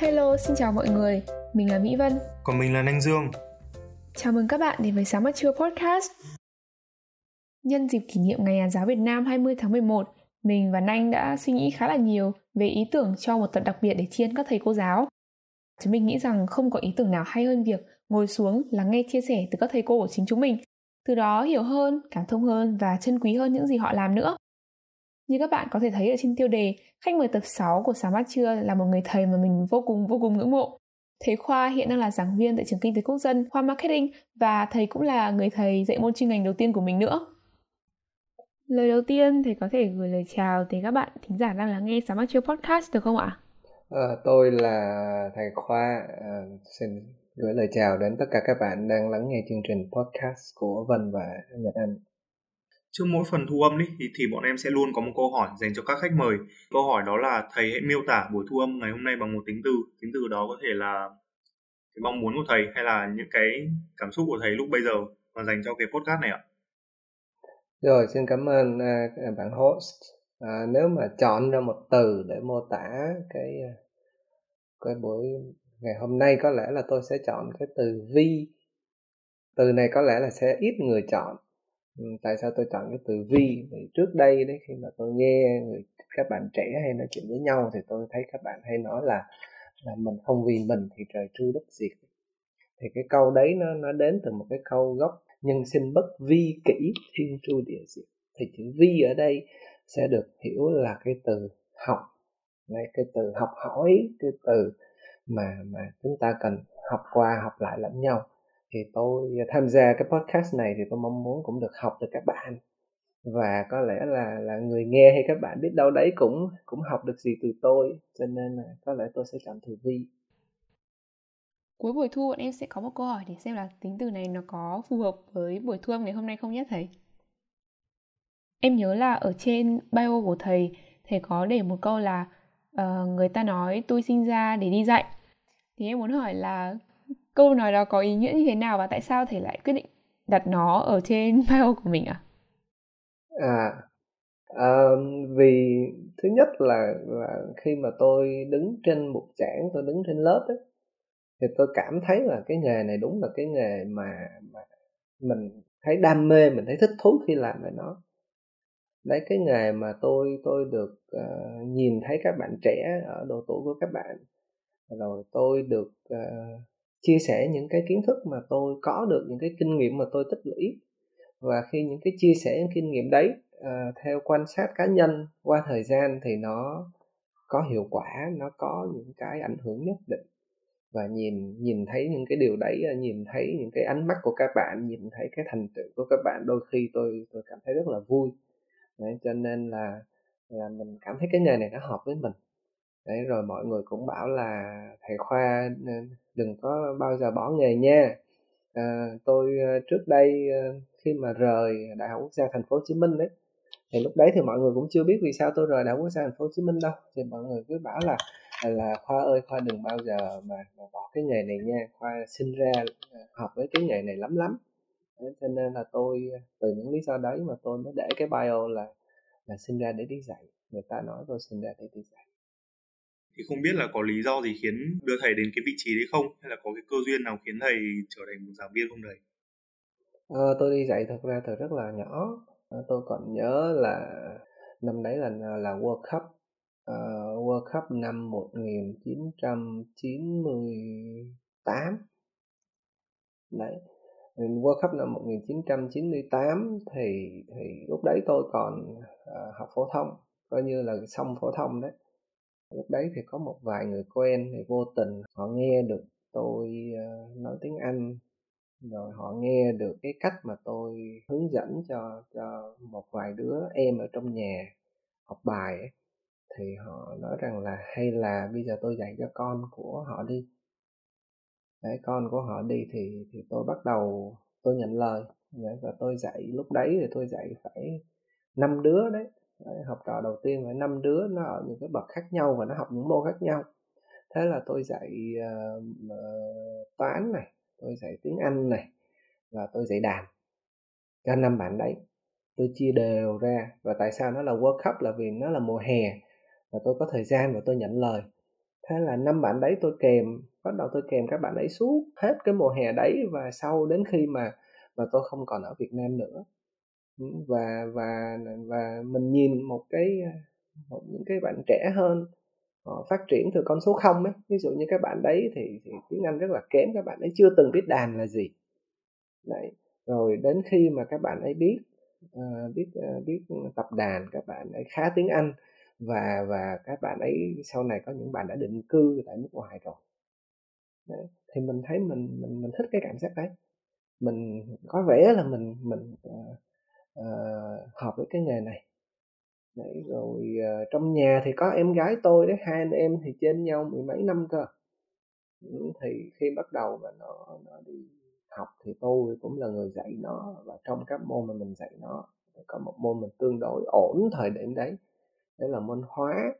Hello, xin chào mọi người. Mình là Mỹ Vân. Còn mình là Anh Dương. Chào mừng các bạn đến với Sáng Mắt Trưa Podcast. Nhân dịp kỷ niệm Ngày Nhà giáo Việt Nam 20 tháng 11, mình và Nanh đã suy nghĩ khá là nhiều về ý tưởng cho một tập đặc biệt để chiên các thầy cô giáo. Chúng mình nghĩ rằng không có ý tưởng nào hay hơn việc ngồi xuống lắng nghe chia sẻ từ các thầy cô của chính chúng mình, từ đó hiểu hơn, cảm thông hơn và trân quý hơn những gì họ làm nữa. Như các bạn có thể thấy ở trên tiêu đề, khách mời tập 6 của Sáng Mắt Trưa là một người thầy mà mình vô cùng vô cùng ngưỡng mộ. Thầy Khoa hiện đang là giảng viên tại trường Kinh tế Quốc dân, khoa Marketing và thầy cũng là người thầy dạy môn chuyên ngành đầu tiên của mình nữa. Lời đầu tiên thầy có thể gửi lời chào tới các bạn thính giả đang lắng nghe Sáng Mắt Trưa Podcast được không ạ? À, tôi là thầy Khoa, à, xin gửi lời chào đến tất cả các bạn đang lắng nghe chương trình podcast của Vân và Nhật Anh. Trước mỗi phần thu âm đi thì, thì bọn em sẽ luôn có một câu hỏi dành cho các khách mời. Câu hỏi đó là thầy hãy miêu tả buổi thu âm ngày hôm nay bằng một tính từ. Tính từ đó có thể là cái mong muốn của thầy hay là những cái cảm xúc của thầy lúc bây giờ mà dành cho cái podcast này ạ. Rồi, xin cảm ơn uh, bạn host. À, nếu mà chọn ra một từ để mô tả cái à, cái buổi ngày hôm nay có lẽ là tôi sẽ chọn cái từ vi. Từ này có lẽ là sẽ ít người chọn Ừ, tại sao tôi chọn cái từ vi? Thì trước đây đấy, khi mà tôi nghe người, các bạn trẻ hay nói chuyện với nhau thì tôi thấy các bạn hay nói là là mình không vì mình thì trời tru đất diệt. Thì cái câu đấy nó nó đến từ một cái câu gốc, nhân sinh bất vi kỷ, thiên tru địa diệt. Thì chữ vi ở đây sẽ được hiểu là cái từ học. Này cái từ học hỏi, cái từ mà mà chúng ta cần học qua, học lại lẫn nhau thì tôi tham gia cái podcast này thì tôi mong muốn cũng được học từ các bạn. Và có lẽ là là người nghe hay các bạn biết đâu đấy cũng cũng học được gì từ tôi cho nên là có lẽ tôi sẽ chọn từ vi. Cuối buổi thu bọn em sẽ có một câu hỏi để xem là tính từ này nó có phù hợp với buổi thu âm ngày hôm nay không nhé thầy? Em nhớ là ở trên bio của thầy thầy có để một câu là uh, người ta nói tôi sinh ra để đi dạy thì em muốn hỏi là câu nói đó có ý nghĩa như thế nào và tại sao thầy lại quyết định đặt nó ở trên bio của mình à? À, à vì thứ nhất là là khi mà tôi đứng trên một giảng tôi đứng trên lớp ấy, thì tôi cảm thấy là cái nghề này đúng là cái nghề mà, mà mình thấy đam mê mình thấy thích thú khi làm về nó đấy cái nghề mà tôi tôi được uh, nhìn thấy các bạn trẻ ở độ tuổi của các bạn rồi tôi được uh, chia sẻ những cái kiến thức mà tôi có được những cái kinh nghiệm mà tôi tích lũy. Và khi những cái chia sẻ những kinh nghiệm đấy uh, theo quan sát cá nhân qua thời gian thì nó có hiệu quả nó có những cái ảnh hưởng nhất định. Và nhìn nhìn thấy những cái điều đấy à, nhìn thấy những cái ánh mắt của các bạn nhìn thấy cái thành tựu của các bạn đôi khi tôi tôi cảm thấy rất là vui. Đấy, cho nên là là mình cảm thấy cái nghề này nó hợp với mình. Đấy rồi mọi người cũng bảo là thầy khoa đừng có bao giờ bỏ nghề nha. À, tôi ờ, trước đây ờ, khi mà rời đại học quốc gia thành phố hồ chí minh đấy thì lúc đấy thì mọi người cũng chưa biết vì sao tôi rời đại học quốc gia thành phố hồ chí minh đâu. Thì mọi người cứ bảo là là khoa ơi khoa đừng bao giờ mà, mà bỏ cái nghề này nha. Khoa sinh ra ờ, học với cái nghề này lắm lắm. Cho nên là tôi từ những lý do đấy mà tôi mới để cái bio là là sinh ra để đi dạy. Người ta nói tôi sinh ra để đi dạy thì không biết là có lý do gì khiến đưa thầy đến cái vị trí đấy không? Hay là có cái cơ duyên nào khiến thầy trở thành một giảng viên không thầy? À, tôi đi dạy thật ra từ rất là nhỏ. À, tôi còn nhớ là năm đấy là là World Cup. Uh, World Cup năm 1998 đấy. World Cup năm 1998 thì thì lúc đấy tôi còn uh, học phổ thông coi như là xong phổ thông đấy lúc đấy thì có một vài người quen thì vô tình họ nghe được tôi ờ, nói tiếng anh. Rồi họ nghe được cái cách mà tôi hướng dẫn cho cho một vài đứa em ở trong nhà học bài ấy, thì họ nói rằng là hay là bây giờ tôi dạy cho con của họ đi. Đấy con của họ đi thì thì tôi bắt đầu tôi nhận lời. Và tôi dạy lúc đấy thì tôi dạy phải năm đứa Đấy, học trò đầu tiên phải năm đứa nó ở những cái bậc khác nhau và nó học những môn khác nhau. Thế là tôi dạy uh, uh, toán này tôi dạy tiếng anh này và tôi dạy đàn cho năm bạn đấy. Tôi chia đều ra và tại sao nó là world cup là vì nó là mùa hè và tôi có thời gian và tôi nhận lời. Thế là năm bạn đấy tôi kèm bắt đầu tôi kèm các bạn ấy suốt hết cái mùa hè đấy và sau đến khi mà mà tôi không còn ở Việt Nam nữa và và và mình nhìn một cái một những cái bạn trẻ hơn họ phát triển từ con số không ấy. Ví dụ như các bạn đấy thì, thì tiếng Anh rất là kém các bạn ấy chưa từng biết đàn là gì. Đấy rồi đến khi mà các bạn ấy biết uh, biết uh, biết tập đàn các bạn ấy khá tiếng Anh và và các bạn ấy sau này có những bạn đã định cư tại nước ngoài rồi. Đấy. thì mình thấy mình mình mình thích cái cảm giác đấy. Mình có vẻ là mình mình uh, uh, hợp với cái nghề này. Đấy rồi uh, trong nhà thì có em gái tôi đấy hai anh em thì trên nhau mười mấy năm cơ. Ừ, thì khi bắt đầu mà nó nó đi học thì tôi cũng là người dạy nó và trong các môn mà mình dạy nó có một môn mình tương đối ổn thời điểm đấy. Đấy là môn hóa.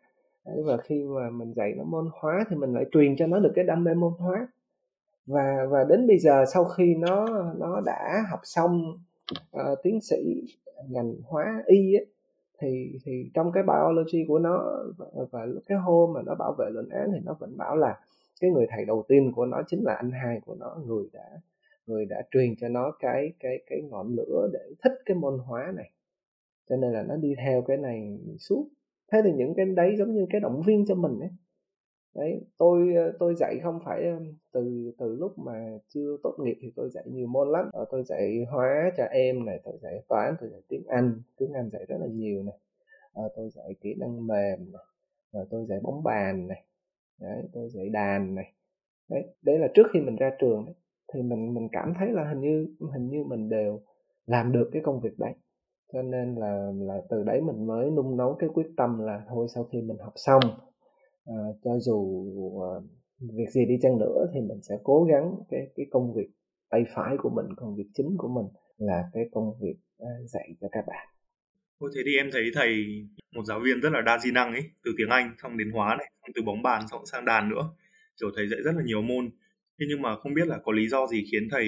Đấy, và khi mà mình dạy nó môn hóa thì mình lại truyền cho nó được cái đam mê môn hóa. Và và đến bây giờ sau khi nó nó đã học xong uh, tiến sĩ ngành hóa y ấy, thì thì trong cái biology của nó và, và cái hôm mà nó bảo vệ luận án thì nó vẫn bảo là cái người thầy đầu tiên của nó chính là anh hai của nó người đã người đã truyền cho nó cái cái cái ngọn lửa để thích cái môn hóa này. Cho nên là nó đi theo cái này suốt. Thế thì những cái đấy giống như cái động viên cho mình ấy đấy tôi ờ, tôi dạy không phải từ từ lúc mà chưa tốt nghiệp thì tôi dạy nhiều môn lắm. Ờ, tôi dạy hóa cho em này tôi dạy toán tôi dạy tiếng anh tiếng anh dạy rất là nhiều này. Ờ, tôi dạy kỹ năng mềm này rồi tôi dạy bóng bàn này đấy, tôi dạy đàn này. Đấy đấy là trước khi mình ra trường đấy thì mình mình cảm thấy là hình như hình như mình đều làm được cái công việc đấy. Cho nên là là từ đấy mình mới nung nấu cái quyết tâm là thôi sau khi mình học xong à, cho dù à, việc gì đi chăng nữa thì mình sẽ cố gắng cái cái công việc tay phải của mình công việc chính của mình là cái công việc à, dạy cho các bạn Ôi thế thì em thấy thầy một giáo viên rất là đa di năng ấy, từ tiếng Anh xong đến hóa này, xong từ bóng bàn xong sang đàn nữa. Kiểu thầy dạy rất là nhiều môn. Thế nhưng mà không biết là có lý do gì khiến thầy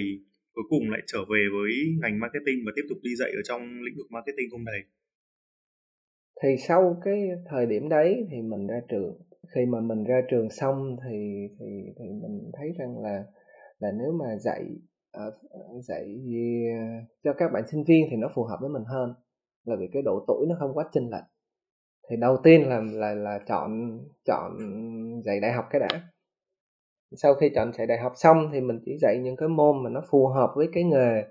cuối cùng lại trở về với ngành marketing và tiếp tục đi dạy ở trong lĩnh vực marketing không thầy? Thì sau cái thời điểm đấy thì mình ra trường. Khi mà mình ra trường xong thì thì thì mình thấy rằng là là nếu mà dạy dạy cho các bạn sinh viên thì nó phù hợp với mình hơn. Là vì cái độ tuổi nó không quá chênh lệch. Thì đầu tiên là là là chọn chọn dạy đại học cái đã. Sau khi chọn dạy đại học xong thì mình chỉ dạy những cái môn mà nó phù hợp với cái nghề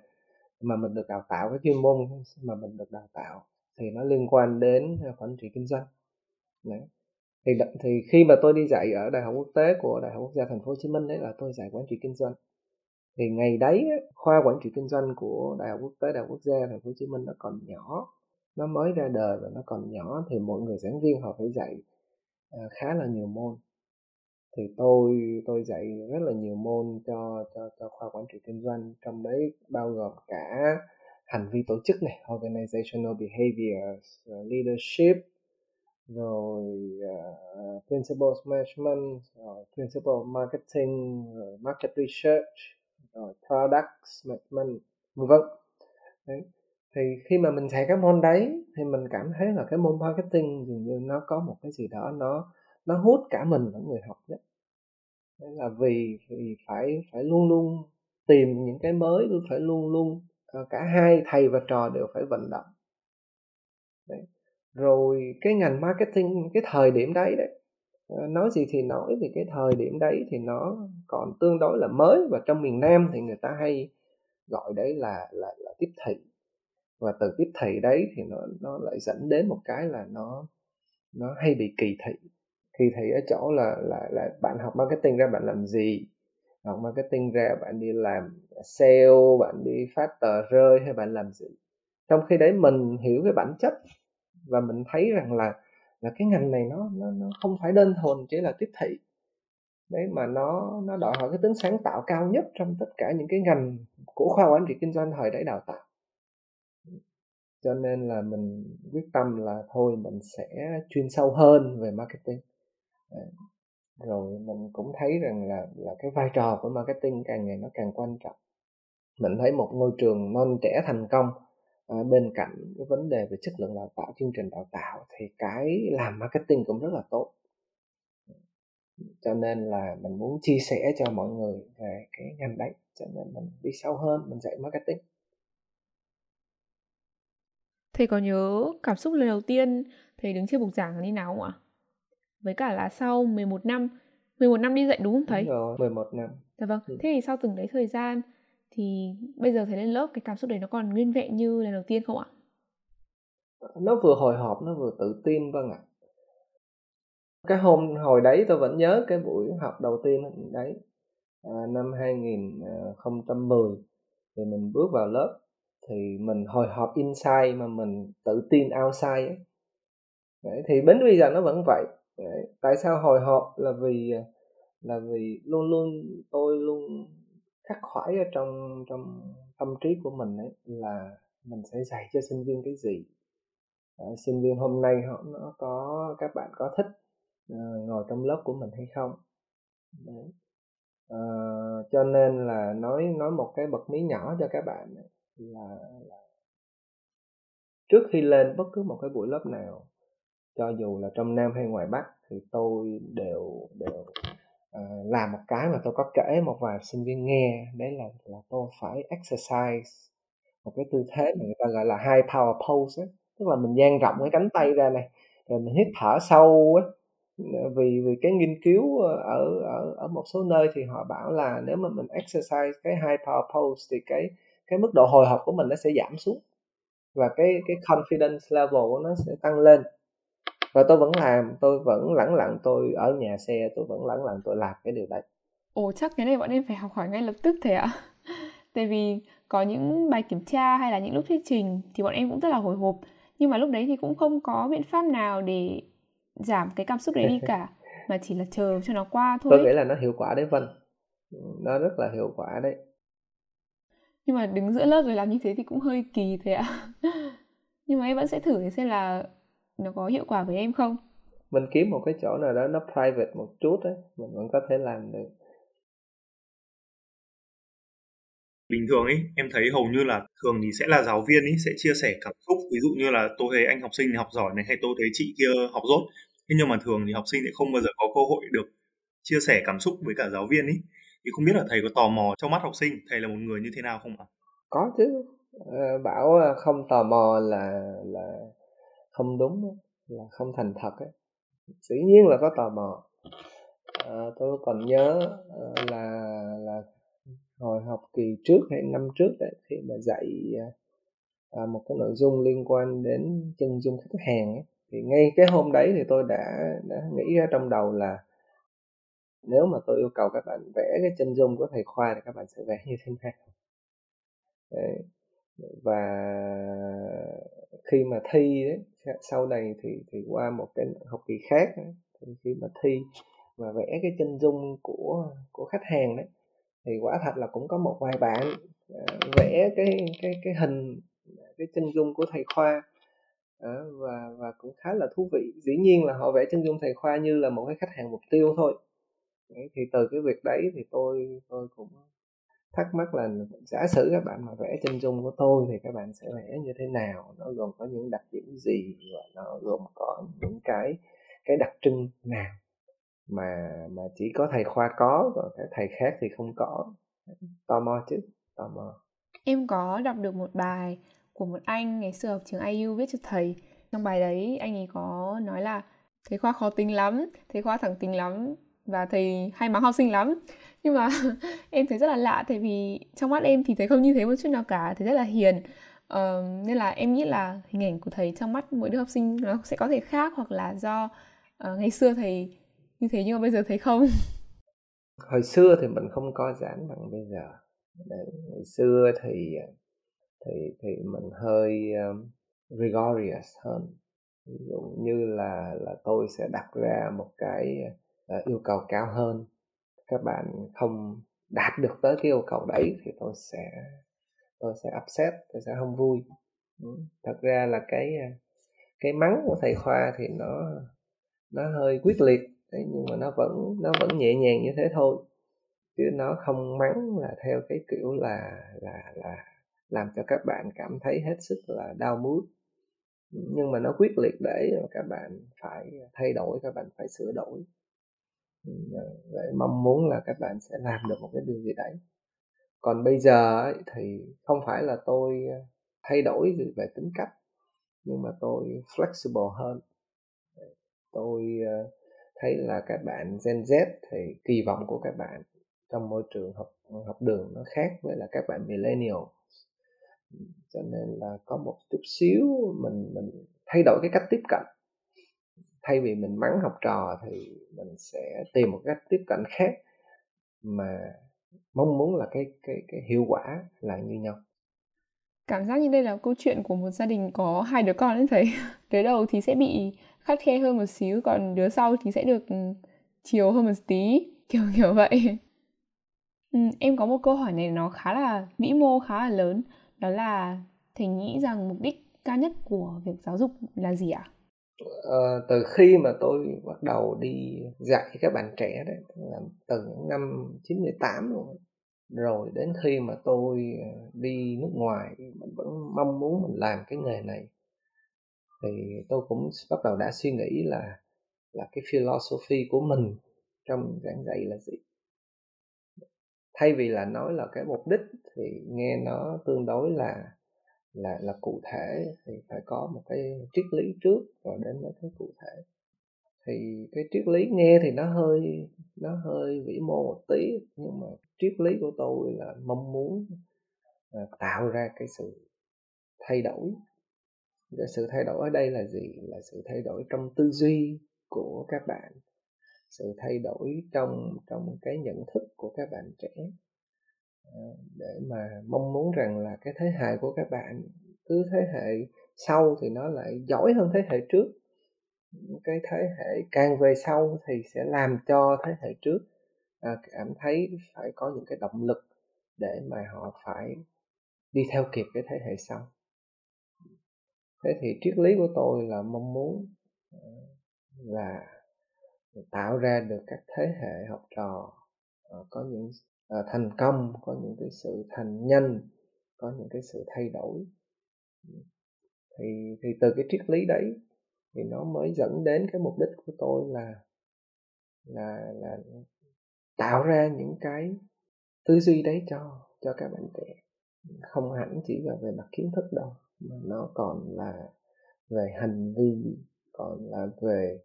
mà mình được đào tạo, cái chuyên môn mà mình được đào tạo. Thì nó liên quan đến quản trị kinh doanh. Đấy thì thì khi mà tôi đi dạy ở đại học quốc tế của đại học quốc gia thành phố hồ chí minh đấy là tôi dạy quản trị kinh doanh. Thì ngày đấy khoa quản trị kinh doanh của đại học quốc tế, đại học quốc gia thành phố hồ chí minh nó còn nhỏ, nó mới ra đời và nó còn nhỏ thì mọi người giảng viên họ phải dạy à, khá là nhiều môn. Thì tôi tôi dạy rất là nhiều môn cho cho cho khoa quản trị kinh doanh, trong đấy bao gồm cả hành vi tổ chức này, organizational behavior leadership rồi à, uh, principles management rồi principles marketing rồi market research rồi products management vân vân đấy thì khi mà mình dạy các môn đấy thì mình cảm thấy là cái môn marketing dường như nó có một cái gì đó nó nó hút cả mình lẫn người học nhất đấy là vì vì phải phải luôn luôn tìm những cái mới phải luôn luôn ờ, cả hai thầy và trò đều phải vận động rồi cái ngành marketing cái thời điểm đấy đấy ờ, nói gì thì nói thì cái thời điểm đấy thì nó còn tương đối là mới và trong miền Nam thì người ta hay gọi đấy là là, là tiếp thị. Và từ tiếp thị đấy thì nó nó lại dẫn đến một cái là nó nó hay bị kỳ thị. Kỳ thị ở chỗ là là là bạn học marketing ra bạn làm gì? Học marketing ra bạn đi làm sale bạn đi phát tờ rơi hay bạn làm gì? Trong khi đấy mình hiểu cái bản chất và mình thấy rằng là là cái ngành này nó nó nó không phải đơn thuần chỉ là tiếp thị. Đấy, mà nó nó đòi hỏi cái tính sáng tạo cao nhất trong tất cả những cái ngành của khoa quản trị kinh doanh thời đấy đào tạo. Cho nên là mình quyết tâm là thôi mình sẽ chuyên sâu hơn về marketing. Rồi mình cũng thấy rằng là là cái vai trò của marketing càng ngày nó càng quan trọng. Mình thấy một ngôi trường non trẻ thành công à, bên cạnh cái vấn đề về chất lượng đào tạo chương trình đào tạo thì cái làm marketing cũng rất là tốt cho nên là mình muốn chia sẻ cho mọi người về cái ngành đấy cho nên mình đi sâu hơn mình dạy marketing thầy có nhớ cảm xúc lần đầu tiên thầy đứng trên bục giảng là như nào không ạ với cả là sau 11 năm 11 năm đi dạy đúng không thầy? Đúng rồi, 11 năm. Dạ vâng. Ừ. Thế thì sau từng đấy thời gian thì bây giờ thầy lên lớp cái cảm xúc đấy nó còn nguyên vẹn như lần đầu tiên không ạ? Nó vừa hồi hộp, nó vừa tự tin vâng ạ. Cái hôm hồi đấy tôi vẫn nhớ cái buổi học đầu tiên đấy à, năm 2010 thì mình bước vào lớp thì mình hồi hộp inside mà mình tự tin outside ấy. Đấy, thì đến bây giờ nó vẫn vậy Đấy. tại sao hồi hộp là vì à, là vì luôn luôn tôi luôn khắc khoải ở trong trong tâm trí của mình ấy là mình sẽ dạy cho sinh viên cái gì à, sinh viên hôm nay họ nó có các bạn có thích uh, ngồi trong lớp của mình hay không Đấy. À, cho nên là nói nói một cái bậc mí nhỏ cho các bạn ấy, là, là trước khi lên bất cứ một cái buổi lớp nào cho dù là trong nam hay ngoài bắc thì tôi đều đều uh, làm một cái mà tôi có kể một vài sinh viên nghe đấy là là tôi phải exercise một cái tư thế mà người ta gọi là high power pose ấy. tức là mình dang rộng cái cánh tay ra này rồi mình hít thở sâu ấy ờ, vì vì cái nghiên cứu ờ, ở ở ở một số nơi thì họ bảo là nếu mà mình exercise cái high power pose thì cái cái mức độ hồi hộp của mình nó sẽ giảm xuống và cái cái confidence level của nó sẽ tăng lên và tôi vẫn làm tôi vẫn lẳng lặng tôi ở nhà xe tôi vẫn lẳng lặng tôi làm cái điều đấy. Ồ chắc cái này bọn em phải học hỏi ngay lập tức thế ạ. Tại vì có những bài kiểm tra hay là những lúc thuyết trình thì bọn em cũng rất là hồi hộp. Nhưng mà lúc đấy thì cũng không có biện pháp nào để giảm cái cảm xúc đấy đi cả mà chỉ là chờ cho nó qua thôi. tôi nghĩ là nó hiệu quả đấy vân. Nó rất là hiệu quả đấy. Nhưng mà đứng giữa lớp rồi làm như thế thì cũng hơi kỳ thế ạ. Nhưng mà em vẫn sẽ thử xem là nó có hiệu quả với em không? Mình kiếm một cái chỗ nào đó nó private một chút đấy mình vẫn có thể làm được. Bình thường ấy em thấy hầu như là thường thì sẽ là giáo viên ấy sẽ chia sẻ cảm xúc. Ví dụ như là tôi thấy anh học sinh học giỏi này hay tôi thấy chị kia học dốt. Thế nhưng mà thường thì học sinh lại không bao giờ có cơ hội được chia sẻ cảm xúc với cả giáo viên ấy thì không biết là thầy có tò mò trong mắt học sinh thầy là một người như thế nào không ạ? Có chứ. Ờ, bảo không tò mò là là không đúng là không thành thật ấy. dĩ nhiên là có tò mò à, tôi còn nhớ ờ, là là hồi học kỳ trước hay năm trước đấy khi mà dạy ờ, à, một cái nội dung liên quan đến chân dung khách hàng ấy, thì ngay cái hôm đấy thì tôi đã đã nghĩ ra trong đầu là nếu mà tôi yêu cầu các bạn vẽ cái chân dung của thầy khoa thì các bạn sẽ vẽ như thế nào đấy. và khi mà thi đấy sau này thì thì qua một cái học kỳ khác đấy, thì khi mà thi và vẽ cái chân dung của của khách hàng đấy thì quả thật là cũng có một vài bạn à, vẽ cái cái cái hình cái chân dung của thầy khoa. À, và và cũng khá là thú vị. Dĩ nhiên là họ vẽ chân dung thầy khoa như là một cái khách hàng mục tiêu thôi. Đấy, thì từ cái việc đấy thì tôi tôi cũng thắc mắc là giả sử các bạn mà vẽ chân dung của tôi thì các bạn sẽ vẽ như thế nào? Nó gồm có những đặc điểm gì và nó gồm có những cái cái đặc trưng nào mà mà chỉ có thầy khoa có còn các thầy khác thì không có? Tò mò chứ, tò mò. Em có đọc được một bài của một anh ngày xưa học trường IU viết cho thầy. Trong bài đấy anh ấy có nói là thầy khoa khó tính lắm, thầy khoa thẳng tính lắm và thầy hay mắng học sinh lắm nhưng mà em thấy rất là lạ tại vì trong mắt em thì thấy không như thế một chút nào cả thấy rất là hiền. Uh, nên là em nghĩ là hình ảnh của thầy trong mắt mỗi đứa học sinh nó sẽ có thể khác hoặc là do uh, ngày xưa thầy như thế nhưng mà bây giờ thấy không. Hồi xưa thì mình không có giãn bằng bây giờ. Đấy, hồi xưa thì ờ, thì thì mình hơi um, rigorous hơn. Ví dụ như là là tôi sẽ đặt ra một cái uh, yêu cầu cao hơn các bạn không đạt được tới cái yêu cầu đấy thì tôi sẽ tôi sẽ upset, tôi sẽ không vui. Ừ, thật ra là cái à, cái mắng của thầy khoa thì nó nó hơi quyết liệt đấy nhưng mà nó vẫn nó vẫn nhẹ nhàng như thế thôi, chứ nó không mắng là theo cái kiểu là là là làm cho các bạn cảm thấy hết sức là đau mút ừ, nhưng mà nó quyết liệt để các bạn phải thay đổi, các bạn phải sửa đổi. Dạ, vậy mong muốn là các bạn sẽ làm được một cái điều gì đấy. Còn bây giờ ấy, thì không phải là tôi ờ, thay đổi về tính cách nhưng mà tôi flexible hơn. Dạ, tôi ờ, thấy là các bạn Gen Z thì kỳ vọng của các bạn trong môi trường học học đường nó khác với là các bạn millennial cho nên là có một chút xíu mình mình thay đổi cái cách tiếp cận thay vì mình mắng học trò thì mình sẽ tìm một cách tiếp cận khác mà mong muốn là cái cái cái hiệu quả là như nhau. Cảm giác như đây là câu chuyện của một gia đình có hai đứa con ấy thấy. Đứa đầu thì sẽ bị khắt khe hơn một xíu còn đứa sau thì sẽ được ừ, chiều hơn một tí kiểu kiểu vậy. Ừ, em có một câu hỏi này nó khá là vĩ mô khá là lớn. Đó là thầy nghĩ rằng mục đích cao nhất của việc giáo dục là gì ạ? Ờ, từ khi mà tôi bắt đầu đi dạy các bạn trẻ đấy, là từ những năm 98 rồi rồi đến khi mà tôi ờ, đi nước ngoài, mình vẫn mong muốn mình làm cái nghề này. Thì tôi cũng bắt đầu đã suy nghĩ là là cái philosophy của mình trong giảng dạy là gì. Thay vì là nói là cái mục đích thì nghe nó tương đối là là là cụ thể thì phải có một cái triết lý trước rồi đến với cái cụ thể. Thì cái triết lý nghe thì nó hơi nó hơi vĩ mô một tí, nhưng mà triết lý của tôi là mong muốn à, tạo ra cái sự thay đổi. Cái sự thay đổi ở đây là gì? Là sự thay đổi trong tư duy của các bạn, sự thay đổi trong trong cái nhận thức của các bạn trẻ để mà mong muốn rằng là cái thế hệ của các bạn cứ thế hệ sau thì nó lại giỏi hơn thế hệ trước. Cái thế hệ càng về sau thì sẽ làm cho thế hệ trước à, cảm thấy phải có những cái động lực để mà họ phải đi theo kịp cái thế hệ sau. Thế thì triết lý của tôi là mong muốn à, là tạo ra được các thế hệ học trò à, có những uh, thành công có những cái sự thành nhanh có những cái sự thay đổi. Thì thì từ cái triết lý đấy thì nó mới dẫn đến cái mục đích của tôi là là là tạo ra những cái tư duy đấy cho cho các bạn trẻ. Không hẳn chỉ là về mặt kiến thức đâu mà nó còn là về hành vi còn là về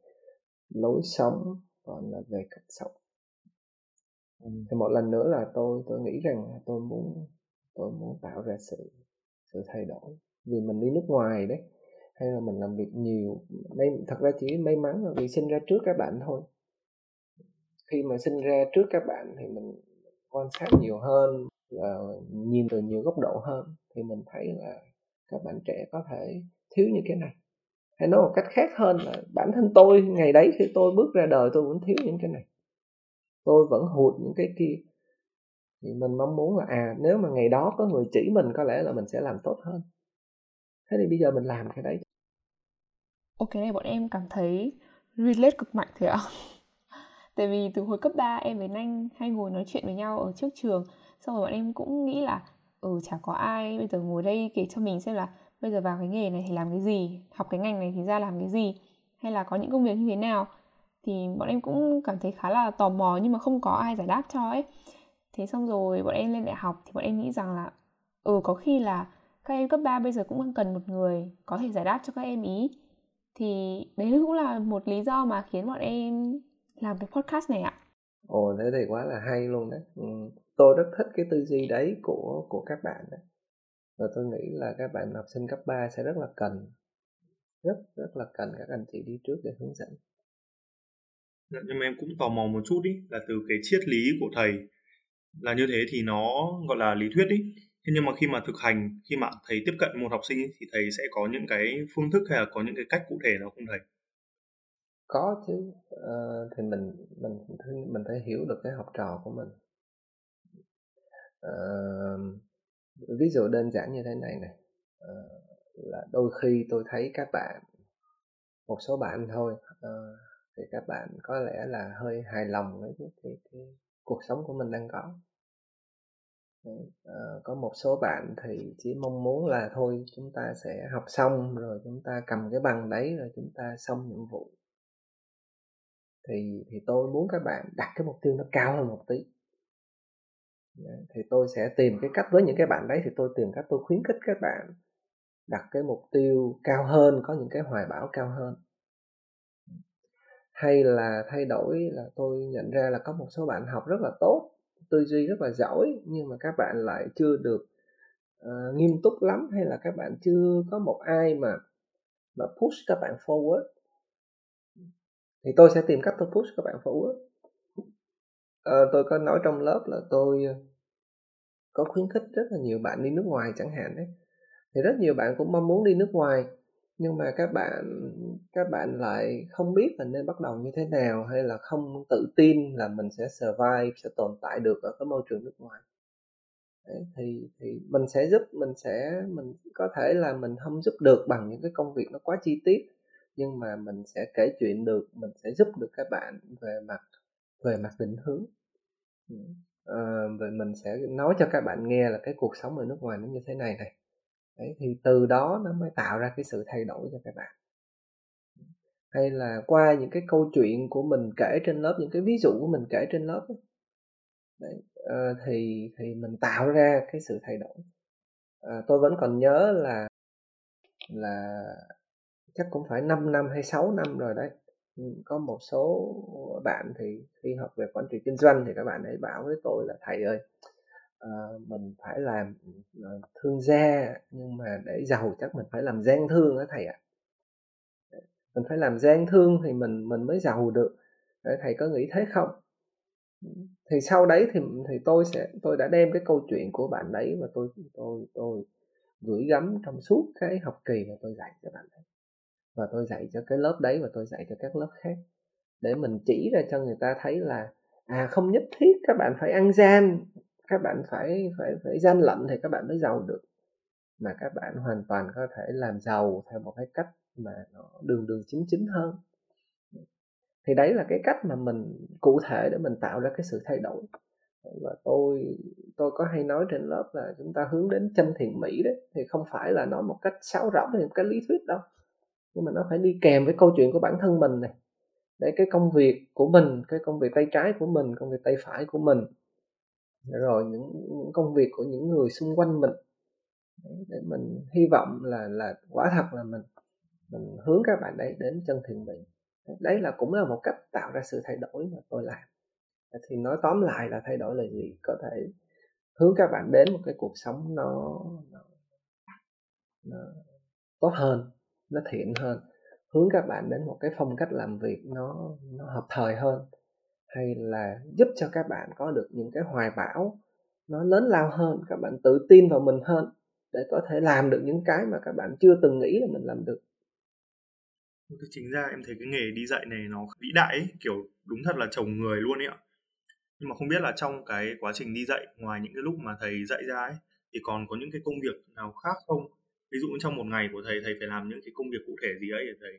lối sống còn là về cách sống thì một lần nữa là tôi tôi nghĩ rằng tôi muốn tôi muốn tạo ra sự sự thay đổi. Vì mình đi nước ngoài đấy hay là mình làm việc nhiều may thật ra chỉ may mắn là vì sinh ra trước các bạn thôi. Khi mà sinh ra trước các bạn thì mình quan sát nhiều hơn uh, nhìn từ nhiều góc độ hơn thì mình thấy là các bạn trẻ có thể thiếu những cái này. Hay nói một cách khác hơn là bản thân tôi ngày đấy khi tôi bước ra đời tôi cũng thiếu những cái này tôi vẫn hụt những cái kia. Thì mình mong muốn là à nếu mà ngày đó có người chỉ mình, có lẽ là mình sẽ làm tốt hơn. Thế thì bây giờ mình làm cái đấy. Ok này bọn em cảm thấy relate cực mạnh thế ạ. Tại vì từ hồi cấp 3 em với Nanh hay ngồi nói chuyện với nhau ở trước trường, xong rồi bọn em cũng nghĩ là ừ chả có ai bây giờ ngồi đây kể cho mình xem là bây giờ vào cái nghề này thì làm cái gì, học cái ngành này thì ra làm cái gì, hay là có những công việc như thế nào thì bọn em cũng cảm thấy khá là tò mò nhưng mà không có ai giải đáp cho ấy. Thế xong rồi bọn em lên đại học thì bọn em nghĩ rằng là ừ có khi là các em cấp 3 bây giờ cũng cần một người có thể giải đáp cho các em ý. Thì đấy cũng là một lý do mà khiến bọn em làm cái podcast này ạ. Ồ, thế thì quá là hay luôn đấy. Ừ. tôi rất thích cái tư duy đấy của của các bạn đấy. Và tôi nghĩ là các bạn học sinh cấp 3 sẽ rất là cần, rất rất là cần các anh chị đi trước để hướng dẫn. Dạ, nhưng mà em cũng tò mò một chút ý là từ cái triết lý của thầy là như thế thì nó gọi là lý thuyết ý. Thế nhưng mà khi mà thực hành khi mà thầy tiếp cận một học sinh ý, thì thầy sẽ có những cái phương thức hay là có những cái cách cụ thể nào không thầy? Có chứ. À, thì mình mình mình phải hiểu được cái học trò của mình. À, ví dụ đơn giản như thế này này. À, là đôi khi tôi thấy các bạn một số bạn thôi uh, thì các bạn có lẽ là hơi hài lòng với cái, cái, cái cuộc sống của mình đang có. Uh, có một số bạn thì chỉ mong muốn là thôi chúng ta sẽ học xong rồi chúng ta cầm cái bằng đấy rồi chúng ta xong nhiệm vụ. Thì thì tôi muốn các bạn đặt cái mục tiêu nó cao hơn một tí. Thì tôi sẽ tìm cái cách với những cái bạn đấy thì tôi tìm cách tôi khuyến khích các bạn đặt cái mục tiêu cao hơn có những cái hoài bão cao hơn hay là thay đổi là tôi nhận ra là có một số bạn học rất là tốt tư duy rất là giỏi nhưng mà các bạn lại chưa được uh, nghiêm túc lắm hay là các bạn chưa có một ai mà mà push các bạn forward? Thì tôi sẽ tìm cách tôi push các bạn forward. Uh, tôi có nói trong lớp là tôi ờ, có khuyến khích rất là nhiều bạn đi nước ngoài chẳng hạn đấy. Thì rất nhiều bạn cũng mong muốn đi nước ngoài nhưng mà các bạn các bạn lại không biết là nên bắt đầu như thế nào hay là không tự tin là mình sẽ survive sẽ tồn tại được ở cái môi trường nước ngoài. Đấy, thì thì mình sẽ giúp mình sẽ mình có thể là mình không giúp được bằng những cái công việc nó quá chi tiết nhưng mà mình sẽ kể chuyện được mình sẽ giúp được các bạn về mặt về mặt định hướng. Ừ. Ờ, à, và mình sẽ nói cho các bạn nghe là cái cuộc sống ở nước ngoài nó như thế này này. Đấy, thì từ đó nó mới tạo ra cái sự thay đổi cho các bạn. Hay là qua những cái câu chuyện của mình kể trên lớp những cái ví dụ của mình kể trên lớp ấy, Đấy, uh, thì thì mình tạo ra cái sự thay đổi. Uh, tôi vẫn còn nhớ là là chắc cũng phải 5 năm hay 6 năm rồi đấy. Ừ, có một số bạn thì khi học về quản trị kinh doanh thì các bạn ấy bảo với tôi là thầy ơi uh, mình phải làm uh, thương gia nhưng mà để giàu chắc mình phải làm gian thương đó thầy ạ. À. mình phải làm gian thương thì mình mình mới giàu được. Để thầy có nghĩ thế không? Thì sau đấy thì thì tôi sẽ tôi đã đem cái câu chuyện của bạn đấy và tôi tôi tôi gửi gắm trong suốt cái học kỳ mà tôi dạy cho bạn đấy. Và tôi dạy cho cái lớp đấy và tôi dạy cho các lớp khác. Để mình chỉ ra cho người ta thấy là à không nhất thiết các bạn phải ăn gian các bạn phải phải phải gian lận thì các bạn mới giàu được. Mà các bạn hoàn toàn có thể làm giàu theo một cái cách mà nó đường đường chính chính hơn. Thì đấy là cái cách mà mình cụ thể để mình tạo ra cái sự thay đổi. Và tôi tôi có hay nói trên lớp là chúng ta hướng đến chân thiện mỹ đấy, thì không phải là nói một cách sáo rỗng hay một cái lý thuyết đâu. Nhưng mà nó phải đi kèm với câu chuyện của bản thân mình này. Để cái công việc của mình, cái công việc tay trái của mình, công việc tay phải của mình rồi những, những công việc của những người xung quanh mình. Để mình hy vọng là là quả thật là mình mình hướng các bạn đấy đến chân thiện mỹ đấy là cũng là một cách tạo ra sự thay đổi mà tôi làm. Thì nói tóm lại là thay đổi là gì? Có thể hướng các bạn đến một cái cuộc sống nó, nó, nó tốt hơn nó thiện hơn. Hướng các bạn đến một cái phong cách làm việc nó nó hợp thời hơn hay là giúp cho các bạn có được những cái hoài bão nó lớn lao hơn các bạn tự tin vào mình hơn để có thể làm được những cái mà các bạn chưa từng nghĩ là mình làm được. Chính ra em thấy cái nghề đi dạy này nó vĩ đại ấy, kiểu đúng thật là chồng người luôn ấy ạ. Nhưng mà không biết là trong cái quá trình đi dạy ngoài những cái lúc mà thầy dạy ra ấy thì còn có những cái công việc nào khác không? Ví dụ trong một ngày của thầy thầy phải làm những cái công việc cụ thể gì ấy thầy?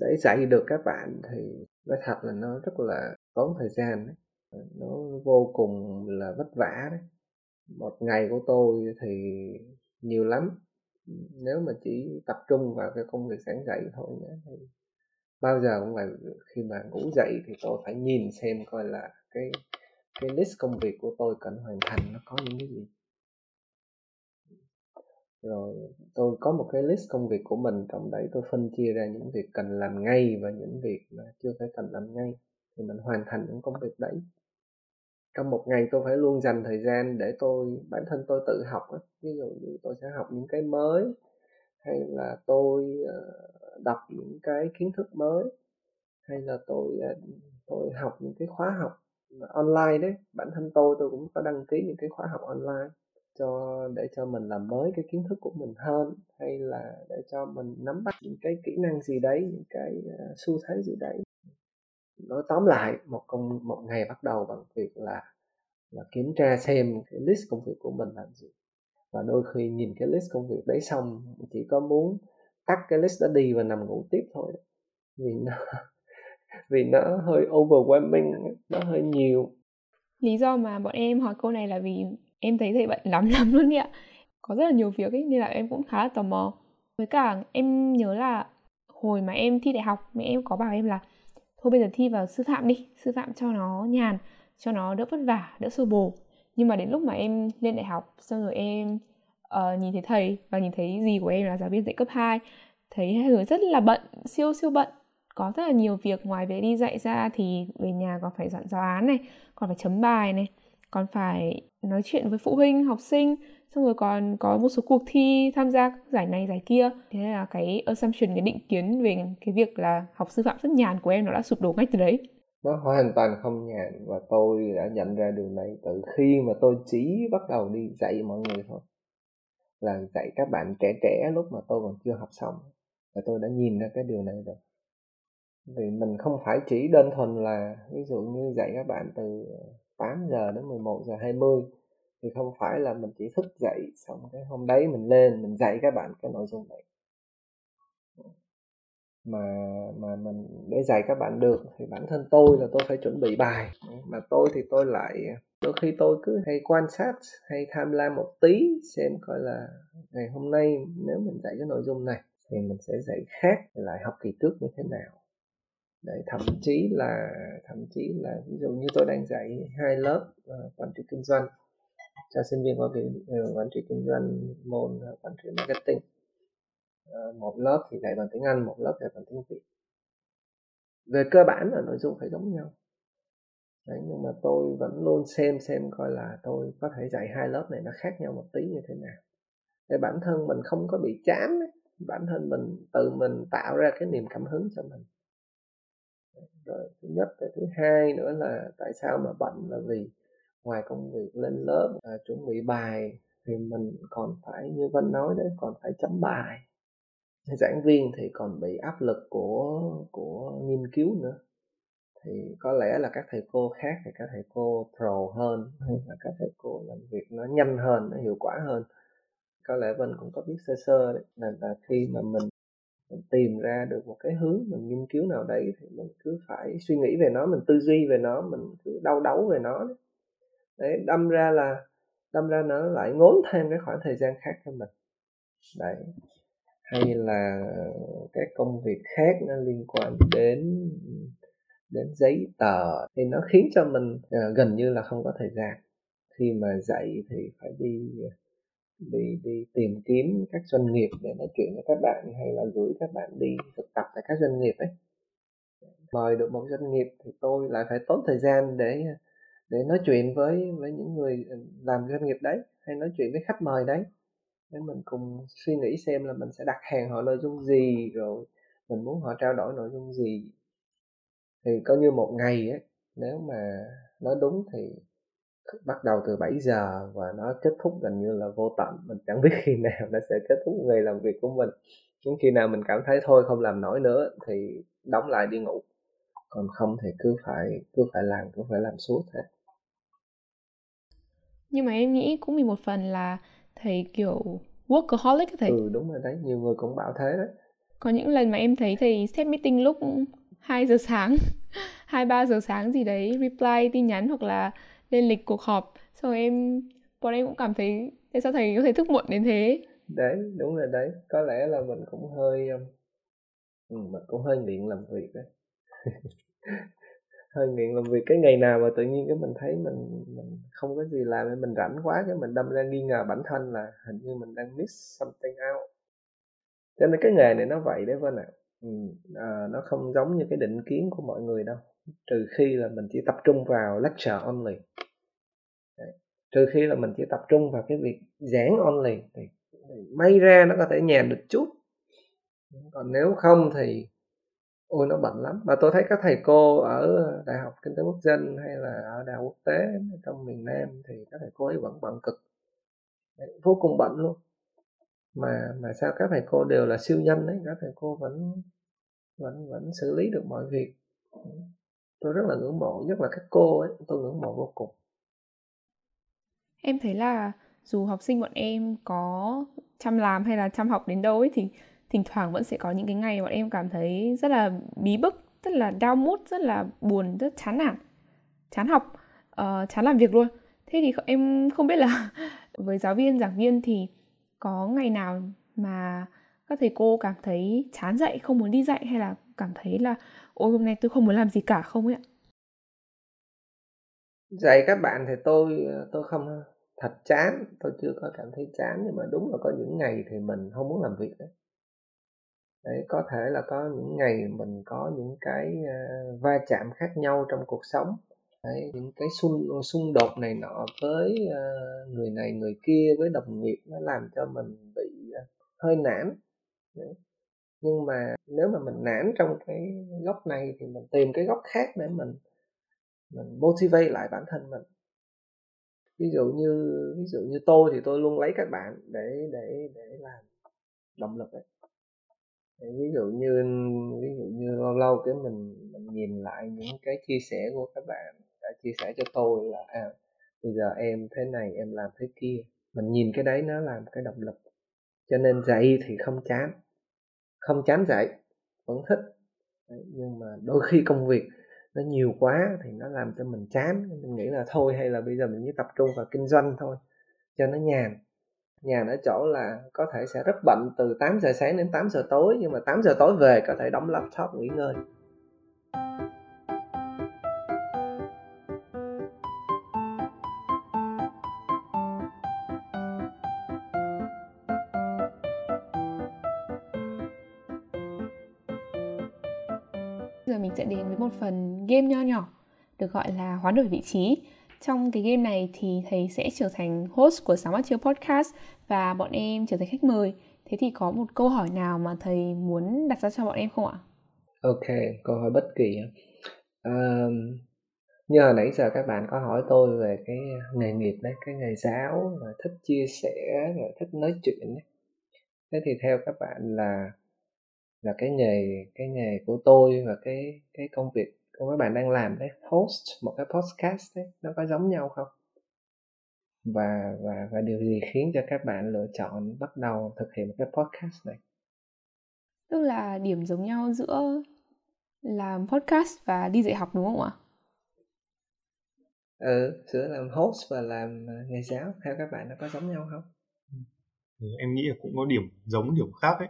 Để dạy được các bạn thì nói thật là nó rất là tốn thời gian đấy. Ờ, nó vô cùng là vất vả đấy. Một ngày của tôi thì nhiều lắm. Nếu mà chỉ tập trung vào cái công việc sáng dậy thôi nhé, thì bao giờ cũng phải khi mà ngủ dậy thì tôi phải nhìn xem coi là cái cái list công việc của tôi cần hoàn thành nó có những cái gì. Rồi, tôi có một cái list công việc của mình, trong đấy tôi phân chia ra những việc cần làm ngay và những việc mà chưa phải cần làm ngay thì mình hoàn thành những công việc đấy. Trong một ngày tôi phải luôn dành thời gian để tôi, bản thân tôi tự học ví dụ như tôi sẽ học những cái mới, hay là tôi ờ, đọc những cái kiến thức mới, hay là tôi ờ, tôi học những cái khóa học online đấy. Bản thân tôi tôi cũng có đăng ký những cái khóa học online cho, để cho mình làm mới cái kiến thức của mình hơn, hay là để cho mình nắm bắt những cái kỹ năng gì đấy, những cái ờ, xu thế gì đấy nói tóm lại, một công một ngày bắt đầu bằng việc là là kiểm tra xem cái list công việc của mình làm gì. Và đôi khi nhìn cái list công việc đấy xong, chỉ có muốn tắt cái list đó đi và nằm ngủ tiếp thôi. Vì nó vì nó hơi overwhelming, nó hơi nhiều. Lý do mà bọn em hỏi câu này là vì em thấy thầy bận lắm lắm luôn ạ. Có rất là nhiều việc ấy nên là em cũng khá là tò mò. Với cả em nhớ là hồi mà em thi đại học, mẹ em có bảo em là thôi bây giờ thi vào sư phạm đi sư phạm cho nó nhàn cho nó đỡ vất vả đỡ xô bồ. Nhưng mà đến lúc mà em lên đại học xong rồi em uh, nhìn thấy thầy và nhìn thấy gì của em là giáo viên dạy cấp 2 thấy hai người rất là bận siêu siêu bận. Có rất là nhiều việc ngoài về đi dạy ra thì về nhà còn phải dọn giáo án này còn phải chấm bài này còn phải nói chuyện với phụ huynh học sinh xong rồi còn có một số cuộc thi tham gia giải này, giải kia. Thế là cái assumption, cái định kiến về cái việc là học sư phạm rất nhàn của em nó đã sụp đổ ngay từ đấy. Nó hoàn toàn không nhàn và tôi đã nhận ra điều này từ khi mà tôi chỉ bắt đầu đi dạy mọi người thôi. Là dạy các bạn trẻ trẻ lúc mà tôi còn chưa học xong. Và tôi đã nhìn ra cái điều này rồi. Vì mình không phải chỉ đơn thuần là, ví dụ như dạy các bạn từ 8 giờ đến 11 giờ 20 thì không phải là mình chỉ thức dậy xong cái hôm đấy mình lên mình dạy các bạn cái nội dung này. Mà mà mình để dạy các bạn được thì bản thân tôi là tôi phải chuẩn bị bài. Mà tôi thì tôi lại đôi khi tôi cứ hay quan sát hay tham lam một tí xem coi là ngày hôm nay nếu mình dạy cái nội dung này thì mình sẽ dạy khác lại học kỳ trước như thế nào. Để thậm chí là thậm chí là ví dụ như tôi đang dạy hai lớp uh, quản trị kinh doanh cho sinh viên có kỳ ừ, quản trị kinh doanh môn quản trị marketing. Ờ, một lớp thì dạy bằng tiếng Anh một lớp dạy bằng tiếng Việt. Về cơ bản là nội dung phải giống nhau. Đấy, nhưng mà tôi vẫn luôn xem xem coi là tôi có thể dạy hai lớp này nó khác nhau một tí như thế nào. Để bản thân mình không có bị chán ấy. bản thân mình tự mình tạo ra cái niềm cảm hứng cho mình. Rồi thứ nhất cái thứ hai nữa là tại sao mà bận là vì ngoài công việc lên lớp à, chuẩn bị bài thì mình còn phải như vân nói đấy còn phải chấm bài. Giảng viên thì còn bị áp lực của của nghiên cứu nữa. Thì có lẽ là các thầy cô khác thì các thầy cô pro hơn hay là các thầy cô làm việc nó nhanh hơn nó hiệu quả hơn. Có lẽ vân cũng có biết sơ sơ đấy nên là khi mà mình mình tìm ra được một cái hướng mình nghiên cứu nào đấy thì mình cứ phải suy nghĩ về nó mình tư duy về nó mình cứ đau đấu về nó đấy, đấy đâm ra là đâm ra nó lại ngốn thêm cái khoảng thời gian khác cho mình. Đấy. Hay là các công việc khác nó liên quan đến đến giấy tờ thì nó khiến cho mình uh, gần như là không có thời gian. Khi mà dạy thì phải đi đi đi tìm kiếm các doanh nghiệp để nói chuyện với các bạn hay là gửi các bạn đi thực tập tại các doanh nghiệp ấy. Mời được một doanh nghiệp thì tôi lại phải tốn thời gian để để nói chuyện với với những người ờ, làm doanh nghiệp đấy, hay nói chuyện với khách mời đấy. Để mình cùng suy nghĩ xem là mình sẽ đặt hàng họ nội dung gì, rồi mình muốn họ trao đổi nội dung gì. Thì coi như một ngày ấy nếu mà nói đúng thì bắt đầu từ 7 giờ và nó kết thúc gần như là vô tận. Mình chẳng biết khi nào nó sẽ kết thúc ngày làm việc của mình. Những khi nào mình cảm thấy thôi, không làm nổi nữa thì đóng lại đi ngủ. Còn không thì cứ phải cứ phải làm, cứ phải làm suốt hết nhưng mà em nghĩ cũng vì một phần là thầy kiểu workaholic thầy. Ừ đúng rồi đấy nhiều người cũng bảo thế đấy. Có những lần mà em thấy thầy set meeting lúc 2 giờ sáng 2 3 giờ sáng gì đấy reply tin nhắn hoặc là lên lịch cuộc họp. Xong em bọn em cũng cảm thấy tại sao thầy có thể thức muộn đến thế? Đấy đúng rồi đấy. Có lẽ là mình cũng hơi um, ừ, mình cũng hơi nghiện làm việc đấy hơi nghiện làm việc cái ngày nào mà tự nhiên cái mình thấy mình mình không có gì làm nên mình rảnh quá cái mình đâm ra nghi ngờ bản thân là hình như mình đang miss something out. Cho nên cái nghề này nó vậy đấy vâng ạ. Ừ, à, nó không giống như cái định kiến của mọi người đâu. Trừ khi là mình chỉ tập trung vào lecture only. Đấy. trừ khi là mình chỉ tập trung vào cái việc giảng only thì may ra nó có thể nhàn được chút. Còn nếu không thì ôi, nó bận lắm. Mà tôi thấy các thầy cô ở đại học kinh tế quốc dân hay là ở đại học quốc tế trong miền nam thì các thầy cô ấy vẫn bận cực. Vô cùng bận luôn. Mà mà sao các thầy cô đều là siêu nhân đấy các thầy cô vẫn vẫn vẫn xử lý được mọi việc. Tôi rất là ngưỡng mộ, nhất là các cô ấy, tôi ngưỡng mộ vô cùng. Em thấy là dù học sinh bọn em có chăm làm hay là chăm học đến đâu ấy thì thỉnh thoảng vẫn sẽ có những cái ngày bọn em cảm thấy rất là bí bức rất là đau mút rất là buồn rất chán nản chán học uh, chán làm việc luôn. Thế thì em không biết là với giáo viên giảng viên thì có ngày nào mà các thầy cô cảm thấy chán dạy không muốn đi dạy hay là cảm thấy là ôi hôm nay tôi không muốn làm gì cả không ấy ạ? Dạy các bạn thì tôi tôi không thật chán tôi chưa có cảm thấy chán nhưng mà đúng là có những ngày thì mình không muốn làm việc đấy đấy có thể là có những ngày mình có những cái uh, va chạm khác nhau trong cuộc sống. Đấy, những cái xung xung đột này nọ với uh, người này người kia với đồng nghiệp nó làm cho mình bị uh, hơi nản. Đấy. nhưng mà nếu mà mình nản trong cái góc này thì mình tìm cái góc khác để mình mình motivate lại bản thân mình. Ví dụ như ví dụ như tôi thì tôi luôn lấy các bạn để để để làm động lực đấy ví dụ như ví dụ như lâu lâu cái mình mình nhìn lại những cái chia sẻ của các bạn đã chia sẻ cho tôi là à bây giờ em thế này em làm thế kia. Mình nhìn cái đấy nó làm cái động lực. Cho nên dạy thì không chán. Không chán dạy vẫn thích. Đấy, nhưng mà đôi khi công việc nó nhiều quá thì nó làm cho mình chán. Mình nghĩ là thôi hay là bây giờ mình chỉ tập trung vào kinh doanh thôi cho nó nhàn nhàn ở chỗ là có thể sẽ rất bận từ 8 giờ sáng đến 8 giờ tối, nhưng mà 8 giờ tối về có thể đóng laptop, nghỉ ngơi. Giờ mình sẽ đến với một phần game nho nhỏ, được gọi là hoán đổi vị trí trong cái game này thì thầy sẽ trở thành host của Sáng Mắt Chiếu Podcast và bọn em trở thành khách mời. Thế thì có một câu hỏi nào mà thầy muốn đặt ra cho bọn em không ạ? Ok, câu hỏi bất kỳ. Um, như hồi nãy giờ các bạn có hỏi tôi về cái nghề nghiệp đấy, cái nghề giáo và thích chia sẻ, và thích nói chuyện đấy. Thế thì theo các bạn là là cái nghề cái nghề của tôi và cái cái công việc của các bạn đang làm đấy host một cái podcast đấy nó có giống nhau không? Và và và điều gì khiến cho các bạn lựa chọn bắt đầu thực hiện một cái podcast này? Tức là điểm giống nhau giữa làm podcast và đi dạy học đúng không ạ? Ừ giữa làm host và làm ờ, nghề giáo theo các bạn nó có giống nhau không? Ừ, em nghĩ là cũng có điểm giống điểm khác ấy.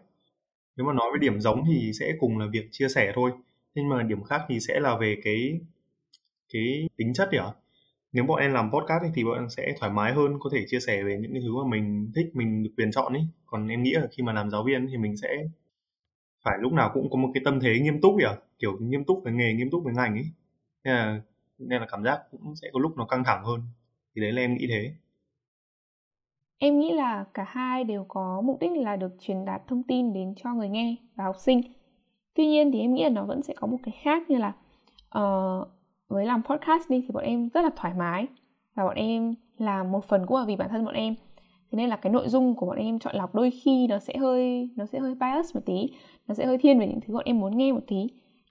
Nếu mà nói về điểm giống thì sẽ cùng là việc chia sẻ thôi nhưng mà điểm khác thì sẽ là về cái cái tính chất nhỉ nếu bọn em làm podcast ấy, thì bọn em sẽ thoải mái hơn có thể chia sẻ về những cái thứ mà mình thích mình được quyền chọn ấy. Còn em nghĩ là khi mà làm giáo viên thì mình sẽ phải lúc nào cũng có một cái tâm thế nghiêm túc nhỉ kiểu nghiêm túc với nghề nghiêm túc với ngành ấy. Nên là nên là cảm giác cũng sẽ có lúc nó căng thẳng hơn. Thì đấy là em nghĩ thế. Em nghĩ là cả hai đều có mục đích là được truyền đạt thông tin đến cho người nghe và học sinh tuy nhiên thì em nghĩ là nó vẫn sẽ có một cái khác như là uh, với làm podcast đi thì bọn em rất là thoải mái và bọn em làm một phần cũng là vì bản thân bọn em. Thế nên là cái nội dung của bọn em chọn lọc đôi khi nó sẽ hơi nó sẽ hơi bias một tí nó sẽ hơi thiên về những thứ bọn em muốn nghe một tí.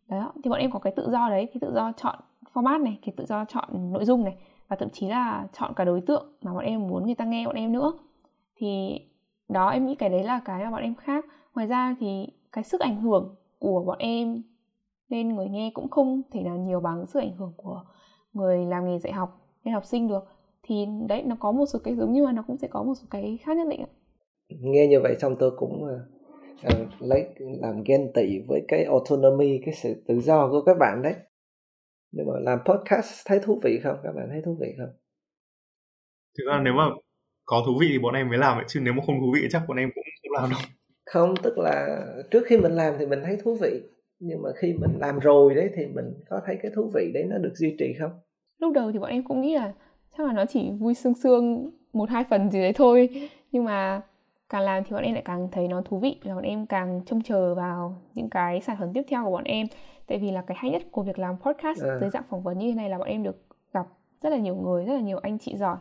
Đó thì bọn em có cái tự do đấy cái tự do chọn format này cái tự do chọn nội dung này và thậm chí là chọn cả đối tượng mà bọn em muốn người ta nghe bọn em nữa. Thì đó em nghĩ cái đấy là cái mà bọn em khác. Ngoài ra thì cái sức ảnh hưởng của bọn em nên người nghe cũng không thể nào nhiều bằng sự ảnh hưởng của người làm nghề dạy học nên học sinh được. Thì đấy nó có một số cái giống nhưng mà nó cũng sẽ có một số cái khác nhất định ạ. Nghe như vậy xong tôi cũng uh, lấy làm ghen tị với cái autonomy cái sự tự do của các bạn đấy. Nhưng mà làm podcast thấy thú vị không? Các bạn thấy thú vị không? Thực ra nếu mà có thú vị thì bọn em mới làm vậy chứ nếu mà không thú vị chắc bọn em cũng không làm đâu không tức là trước khi mình làm thì mình thấy thú vị nhưng mà khi mình làm rồi đấy thì mình có thấy cái thú vị đấy nó được duy trì không? Lúc đầu thì bọn em cũng nghĩ là chắc là nó chỉ vui sương sương một hai phần gì đấy thôi nhưng mà càng làm thì bọn em lại càng thấy nó thú vị và bọn em càng trông chờ vào những cái sản phẩm tiếp theo của bọn em. Tại vì là cái hay nhất của việc làm podcast à. dưới dạng phỏng vấn như thế này là bọn em được gặp rất là nhiều người rất là nhiều anh chị giỏi.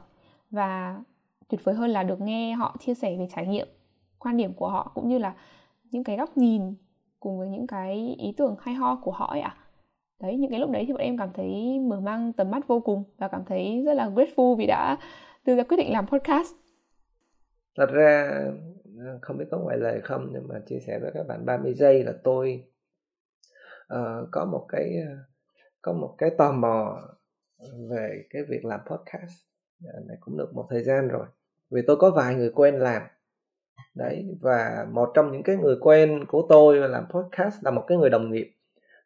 Và tuyệt vời hơn là được nghe họ chia sẻ về trải nghiệm quan điểm của họ cũng như là những cái góc nhìn cùng với những cái ý tưởng hay ho của họ ấy ạ. À. đấy những cái lúc đấy thì bọn em cảm thấy mở mang tầm mắt vô cùng và cảm thấy rất là grateful vì đã đưa ra quyết định làm podcast. Thật ra ờ, không biết có ngoài lời không nhưng mà chia sẻ với các bạn 30 giây là tôi uh, có một cái ờ, có một cái tò mò về cái việc làm podcast. Này cũng được một thời gian rồi. Vì tôi có vài người quen làm đấy, và một trong những cái người quen của tôi làm podcast là một cái người đồng nghiệp.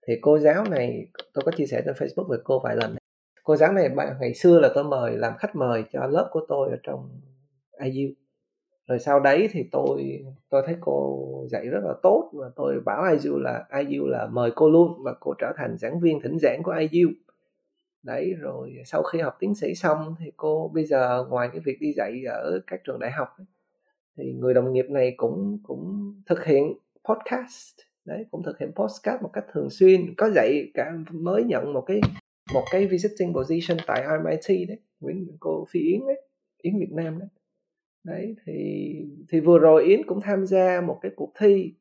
Thì cô giáo này, tôi có chia sẻ trên Facebook về cô vài lần. Cô giáo này ngày xưa là tôi mời, làm khách mời cho lớp của tôi ở trong IU rồi sau đấy thì tôi tôi thấy cô dạy rất là tốt và tôi bảo IU là IU là mời cô luôn và cô trở thành giảng viên thỉnh giảng của IU đấy, rồi sau khi học tiến sĩ xong thì cô bây giờ ngoài cái việc đi dạy ở các trường đại học thì người đồng nghiệp này cũng cũng thực hiện podcast. Đấy cũng thực hiện podcast một cách thường xuyên có dạy cả mới nhận một cái một cái visiting position tại MIT đấy Nguyễn cô Phi Yến đấy Yến Việt Nam đấy. Đấy thì thì vừa rồi Yến cũng tham gia một cái cuộc thi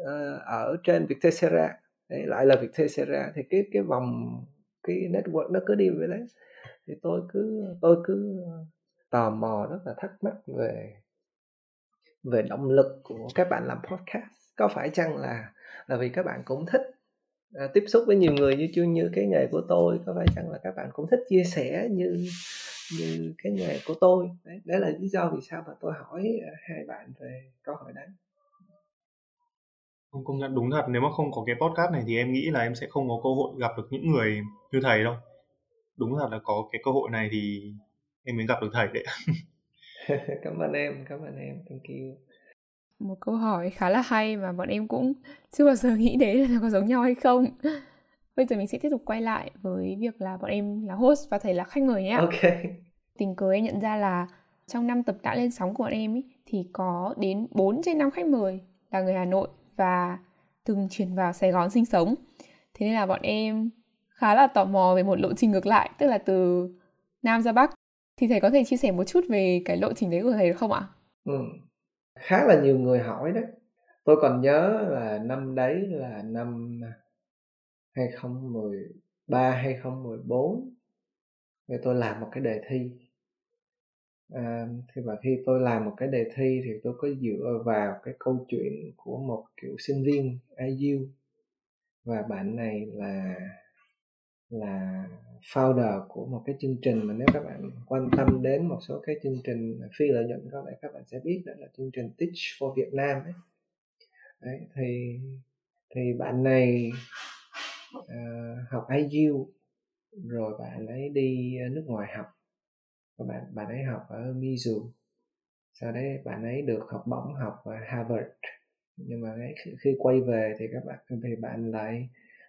uh, ở trên Vietcetera. Đấy, lại là Vietcetera. Thì cái cái vòng cái network nó cứ đi về đấy. Thì tôi cứ tôi cứ ờ, tò mò rất là thắc mắc về về động lực của các bạn làm podcast. Có phải chăng là là vì các bạn cũng thích à, tiếp xúc với nhiều người như chưa như cái nghề của tôi? Có phải chăng là các bạn cũng thích chia sẻ như như cái nghề của tôi? Đấy, đấy là lý do vì sao mà tôi hỏi à, hai bạn về câu hỏi đấy. Không công nhận đúng thật. Nếu mà không có cái podcast này thì em nghĩ là em sẽ không có cơ hội gặp được những người như thầy đâu. Đúng thật là có cái cơ hội này thì em mới gặp được thầy đấy. cảm ơn em cảm ơn em. Thank you. Một câu hỏi khá là hay mà bọn em cũng chưa bao giờ nghĩ đến là có giống nhau hay không. Bây giờ mình sẽ tiếp tục quay lại với việc là bọn em là host và thầy là khách mời nhé ok. Tình cờ em nhận ra là trong năm tập đã lên sóng của bọn em ý, thì có đến 4 trên 5 khách mời là người Hà Nội và từng chuyển vào Sài Gòn sinh sống. Thế nên là bọn em khá là tò mò về một lộ trình ngược lại tức là từ Nam ra Bắc thì thầy có thể chia sẻ một chút về cái lộ trình đấy của thầy được không ạ? Ừ. Khá là nhiều người hỏi đấy. Tôi còn nhớ là năm đấy là năm 2013 2014 thì tôi làm một cái đề thi à, thì mà khi tôi làm một cái đề thi thì tôi có dựa vào cái câu chuyện của một kiểu sinh viên IU và bạn này là là founder của một cái chương trình mà nếu các bạn quan tâm đến một số cái chương trình phi lợi nhuận có lẽ các bạn sẽ biết đó là chương trình Teach for Việt Nam ấy. Đấy, thì thì bạn này uh, học IU rồi bạn ấy đi nước ngoài học và bạn bạn ấy học ở Mizu sau đấy bạn ấy được học bổng học ở Harvard nhưng mà ấy, khi quay về thì các bạn thì bạn lại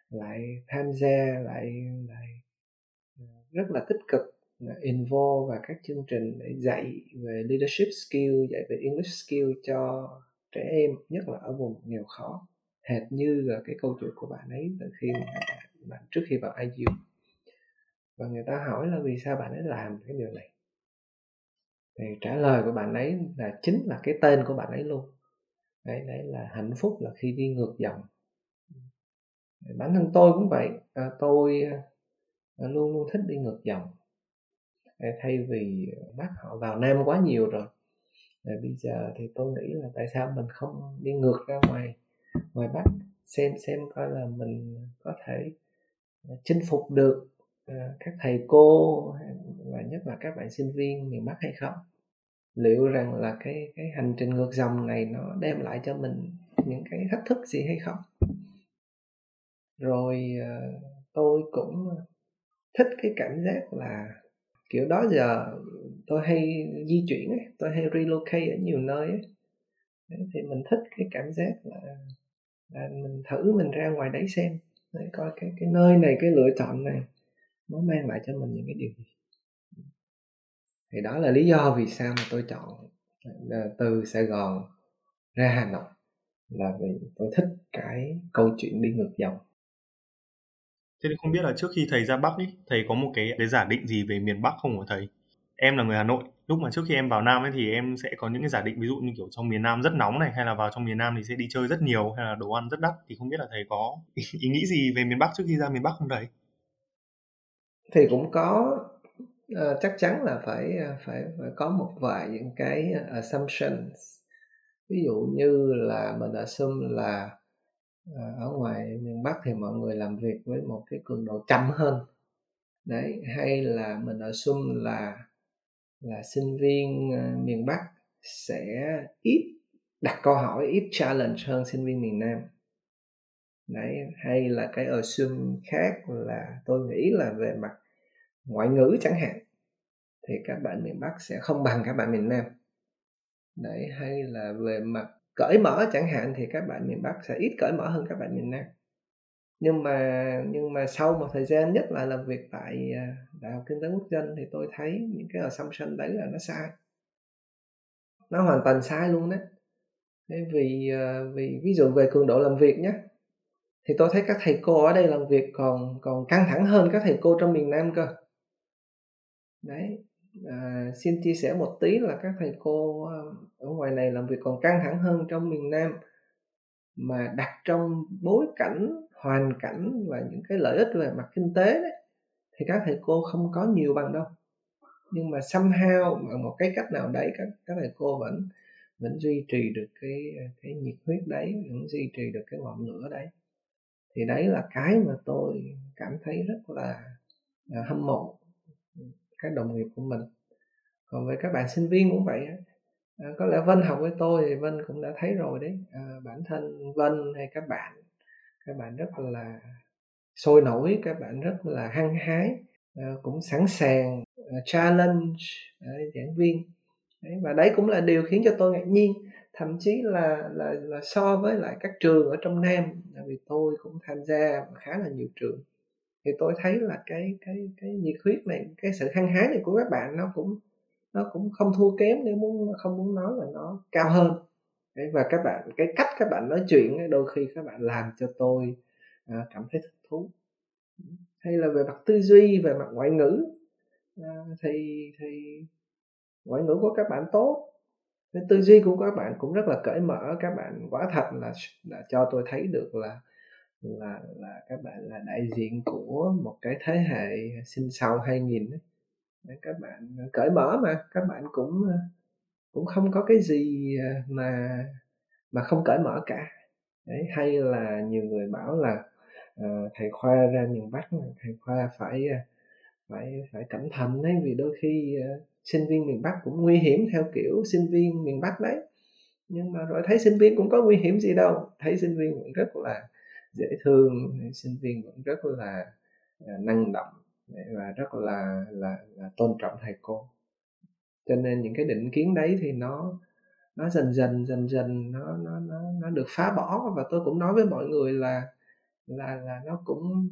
lại tham gia lại lại rất là tích cực involve vào các chương trình để dạy về leadership skill dạy về English skill cho trẻ em nhất là ở vùng nghèo khó. Hệt như là cái câu chuyện của bạn ấy từ khi bạn, bạn trước khi vào IU và người ta hỏi là vì sao bạn ấy làm cái điều này? Thì trả lời của bạn ấy là chính là cái tên của bạn ấy luôn. Đấy đấy là hạnh phúc là khi đi ngược dòng. Bản thân tôi cũng vậy. À, tôi luôn luôn thích đi ngược dòng. Thay vì bắt họ vào nam quá nhiều rồi à, bây giờ thì tôi nghĩ là tại sao mình không đi ngược ra ngoài ngoài bắc xem xem coi là mình có thể ờ, chinh phục được à, các thầy cô và nhất là các bạn sinh viên miền bắc hay không? Liệu rằng là cái cái hành trình ngược dòng này nó đem lại cho mình những cái thách thức gì hay không? Rồi ờ, tôi cũng thích cái cảm giác là kiểu đó giờ tôi hay di chuyển ấy, tôi hay relocate ở nhiều nơi ấy. thì mình thích cái cảm giác là, là mình thử mình ra ngoài đấy xem để coi cái cái nơi này cái lựa chọn này nó mang lại cho mình những cái điều gì thì đó là lý do vì sao mà tôi chọn ờ, từ Sài Gòn ra Hà Nội là vì tôi thích cái câu chuyện đi ngược dòng Thế thì không biết là trước khi thầy ra Bắc ý, thầy có một cái cái giả định gì về miền Bắc không của thầy? Em là người Hà Nội, lúc mà trước khi em vào Nam ấy thì em sẽ có những cái giả định ví dụ như kiểu trong miền Nam rất nóng này hay là vào trong miền Nam thì sẽ đi chơi rất nhiều hay là đồ ăn rất đắt thì không biết là thầy có ý nghĩ gì về miền Bắc trước khi ra miền Bắc không thầy? Thì cũng có uh, chắc chắn là phải ờ, phải phải có một vài những cái ờ, assumptions ví dụ như là mình assume là Ờ, ở ngoài miền Bắc thì mọi người làm việc với một cái cường độ chậm hơn. Đấy, hay là mình ở sum là là sinh viên ờ, miền Bắc sẽ ít đặt câu hỏi, ít challenge hơn sinh viên miền Nam. Đấy, hay là cái ở sum khác là tôi nghĩ là về mặt ngoại ngữ chẳng hạn, thì các bạn miền Bắc sẽ không bằng các bạn miền Nam. Đấy, hay là về mặt cởi mở chẳng hạn thì các bạn miền Bắc sẽ ít cởi mở hơn các bạn miền Nam. Nhưng mà nhưng mà sau một thời gian nhất là làm việc tại à, đại học kinh tế quốc dân thì tôi thấy những cái assumption đấy là nó sai. Nó hoàn toàn sai luôn đấy. Thế vì à, vì ví dụ về cường độ làm việc nhé thì tôi thấy các thầy cô ở đây làm việc còn còn căng thẳng hơn các thầy cô trong miền Nam cơ. Đấy à, xin chia sẻ một tí là các thầy cô à, ở ngoài này làm việc còn căng thẳng hơn trong miền Nam mà đặt trong bối cảnh hoàn cảnh và những cái lợi ích về mặt kinh tế đấy thì các thầy cô không có nhiều bằng đâu. Nhưng mà somehow bằng một cái cách nào đấy các các thầy cô vẫn vẫn duy trì được cái à, cái nhiệt huyết đấy vẫn duy trì được cái ngọn lửa đấy. Thì đấy là cái mà tôi cảm thấy rất là, là hâm mộ các đồng nghiệp của mình. Còn với các bạn sinh viên cũng vậy à, có lẽ vân học với tôi thì vân cũng đã thấy rồi đấy. À, bản thân vân hay các bạn các bạn rất là sôi nổi các bạn rất là hăng hái à, cũng sẵn sàng à, challenge à, giảng viên. Đấy, và đấy cũng là điều khiến cho tôi ngạc nhiên. Thậm chí là là là so với lại các trường ở trong nam vì tôi cũng tham gia khá là nhiều trường thì tôi thấy là cái cái cái nhiệt huyết này cái sự hăng hái này của các bạn nó cũng nó cũng không thua kém nếu muốn không muốn nói là nó cao hơn. Và các bạn cái cách các bạn nói chuyện đôi khi các bạn làm cho tôi à, cảm thấy thích thú. Hay là về mặt tư duy về mặt ngoại ngữ à, thì thì ngoại ngữ của các bạn tốt cái tư duy của các bạn cũng rất là cởi mở. Các bạn quả thật là là cho tôi thấy được là là là các bạn là đại diện của một cái thế hệ sinh sau 2000 ấy. các bạn cởi mở mà các bạn cũng ờ, cũng không có cái gì ờ, mà mà không cởi mở cả. Đấy, hay là nhiều người bảo là uh, thầy khoa ra miền bắc thầy khoa phải phải phải cẩn thận đấy vì đôi khi uh, sinh viên miền bắc cũng nguy hiểm theo kiểu sinh viên miền bắc đấy. Nhưng mà rồi thấy sinh viên cũng có nguy hiểm gì đâu. Thấy sinh viên cũng rất là dễ thương sinh viên vẫn rất là à, năng động và rất là là là tôn trọng thầy cô. Cho nên những cái định kiến đấy thì nó nó dần dần dần dần nó nó nó nó được phá bỏ. Và tôi cũng nói với mọi người là là là nó cũng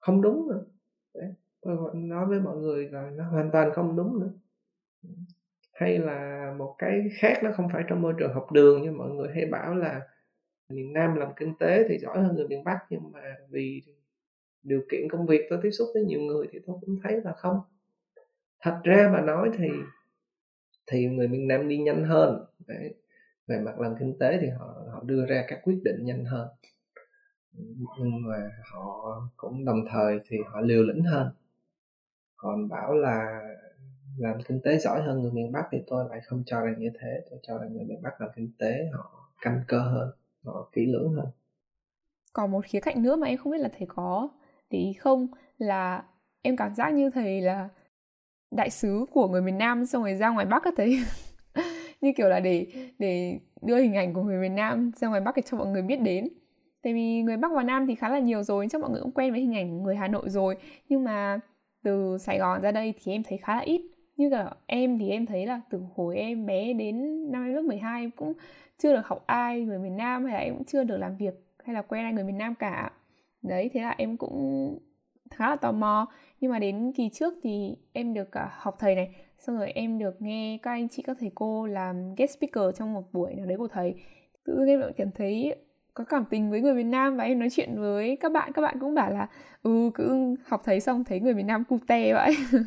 không đúng nữa. Đấy, tôi nói với mọi người là nó hoàn toàn không đúng nữa. Hay là một cái khác, nó không phải trong môi trường học đường như mọi người hay bảo là miền Nam làm kinh tế thì giỏi hơn người miền Bắc, nhưng mà vì điều kiện công việc tôi tiếp xúc với nhiều người thì tôi cũng thấy là không. Thật ra mà nói thì thì người miền Nam đi nhanh hơn, Đấy. về mặt làm kinh tế thì họ họ đưa ra các quyết định nhanh hơn. Nhưng mà họ cũng đồng thời thì họ liều lĩnh hơn. Còn bảo là làm kinh tế giỏi hơn người miền Bắc thì tôi lại không cho rằng như thế. Tôi cho rằng người miền Bắc làm kinh tế họ căn cơ hơn nó kỹ lưỡng hơn. Còn một khía cạnh nữa mà em không biết là thầy có để ý không là em cảm giác như thầy là đại sứ của người miền Nam xong rồi ra ngoài Bắc các thầy. Như kiểu là để để đưa hình ảnh của người miền Nam ra ngoài Bắc để cho mọi người biết đến. Tại vì người Bắc và Nam thì khá là nhiều rồi, chắc mọi người cũng quen với hình ảnh người Hà Nội rồi. Nhưng mà từ Sài Gòn ra đây thì em thấy khá là ít. Như là em thì em thấy là từ hồi em bé đến năm em lớp 12 em cũng chưa được học ai, người miền Nam hay là em cũng chưa được làm việc hay là quen ai người miền Nam cả. Đấy, thế là em cũng khá là tò mò. Nhưng mà đến kỳ trước thì em được à, học thầy này, xong rồi em được nghe các anh chị, các thầy cô làm guest speaker trong một buổi nào đấy của thầy. Tự nhiên em lại cảm thấy có cảm tình với người miền Nam và em nói chuyện với các bạn các bạn cũng bảo là ừ cứ học thầy xong thấy người miền Nam cute vậy.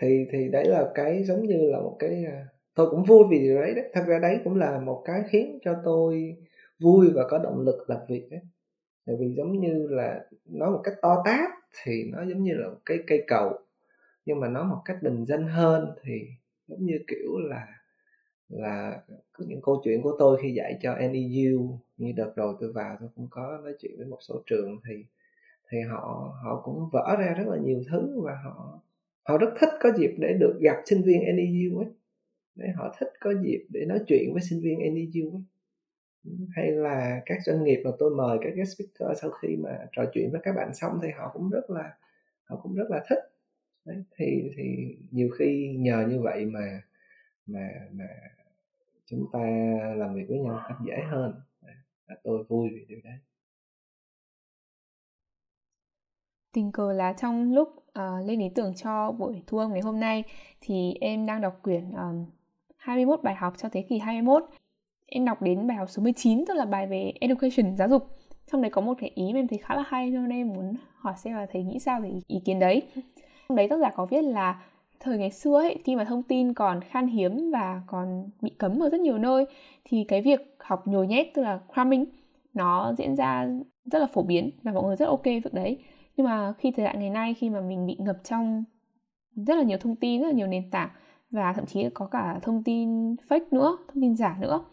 Thì thì đấy là cái giống như là một cái à, tôi cũng vui vì điều đấy đấy. Thật ra đấy cũng là một cái khiến cho tôi vui và có động lực làm việc đấy. Tại vì giống như là nói một cách to tát thì nó giống như là một cái cây cầu, nhưng mà nói một cách bình dân hơn thì giống như kiểu là là những câu chuyện của tôi khi dạy cho NEU như đợt rồi tôi vào tôi cũng có nói chuyện với một số trường thì thì họ họ cũng vỡ ra rất là nhiều thứ và họ họ rất thích có dịp để được gặp sinh viên NEU ấy để họ thích có dịp để nói chuyện với sinh viên NEU ấy hay là các doanh nghiệp mà tôi mời các guest speaker sau khi mà trò chuyện với các bạn xong thì họ cũng rất là họ cũng rất là thích. Đấy, thì thì nhiều khi nhờ như vậy mà mà mà chúng ta làm việc với nhau cách dễ hơn. Và tôi vui vì điều đấy. Tình cờ là trong lúc uh, lên ý tưởng cho buổi thu âm ngày hôm nay thì em đang đọc quyển um, 21 bài học cho thế kỷ 21 em đọc đến bài học số 19 tức là bài về education giáo dục. Trong đấy có một cái ý mà em thấy khá là hay nên em muốn hỏi xem là thầy nghĩ sao về ý, ý kiến đấy. Trong đấy tác giả có viết là thời ngày xưa ấy, khi mà thông tin còn khan hiếm và còn bị cấm ở rất nhiều nơi thì cái việc học nhồi nhét tức là cramming nó diễn ra rất là phổ biến và mọi người rất ok việc đấy. Nhưng mà khi thời đại ngày nay khi mà mình bị ngập trong rất là nhiều thông tin rất là nhiều nền tảng và thậm chí có cả thông tin fake nữa, thông tin giả nữa.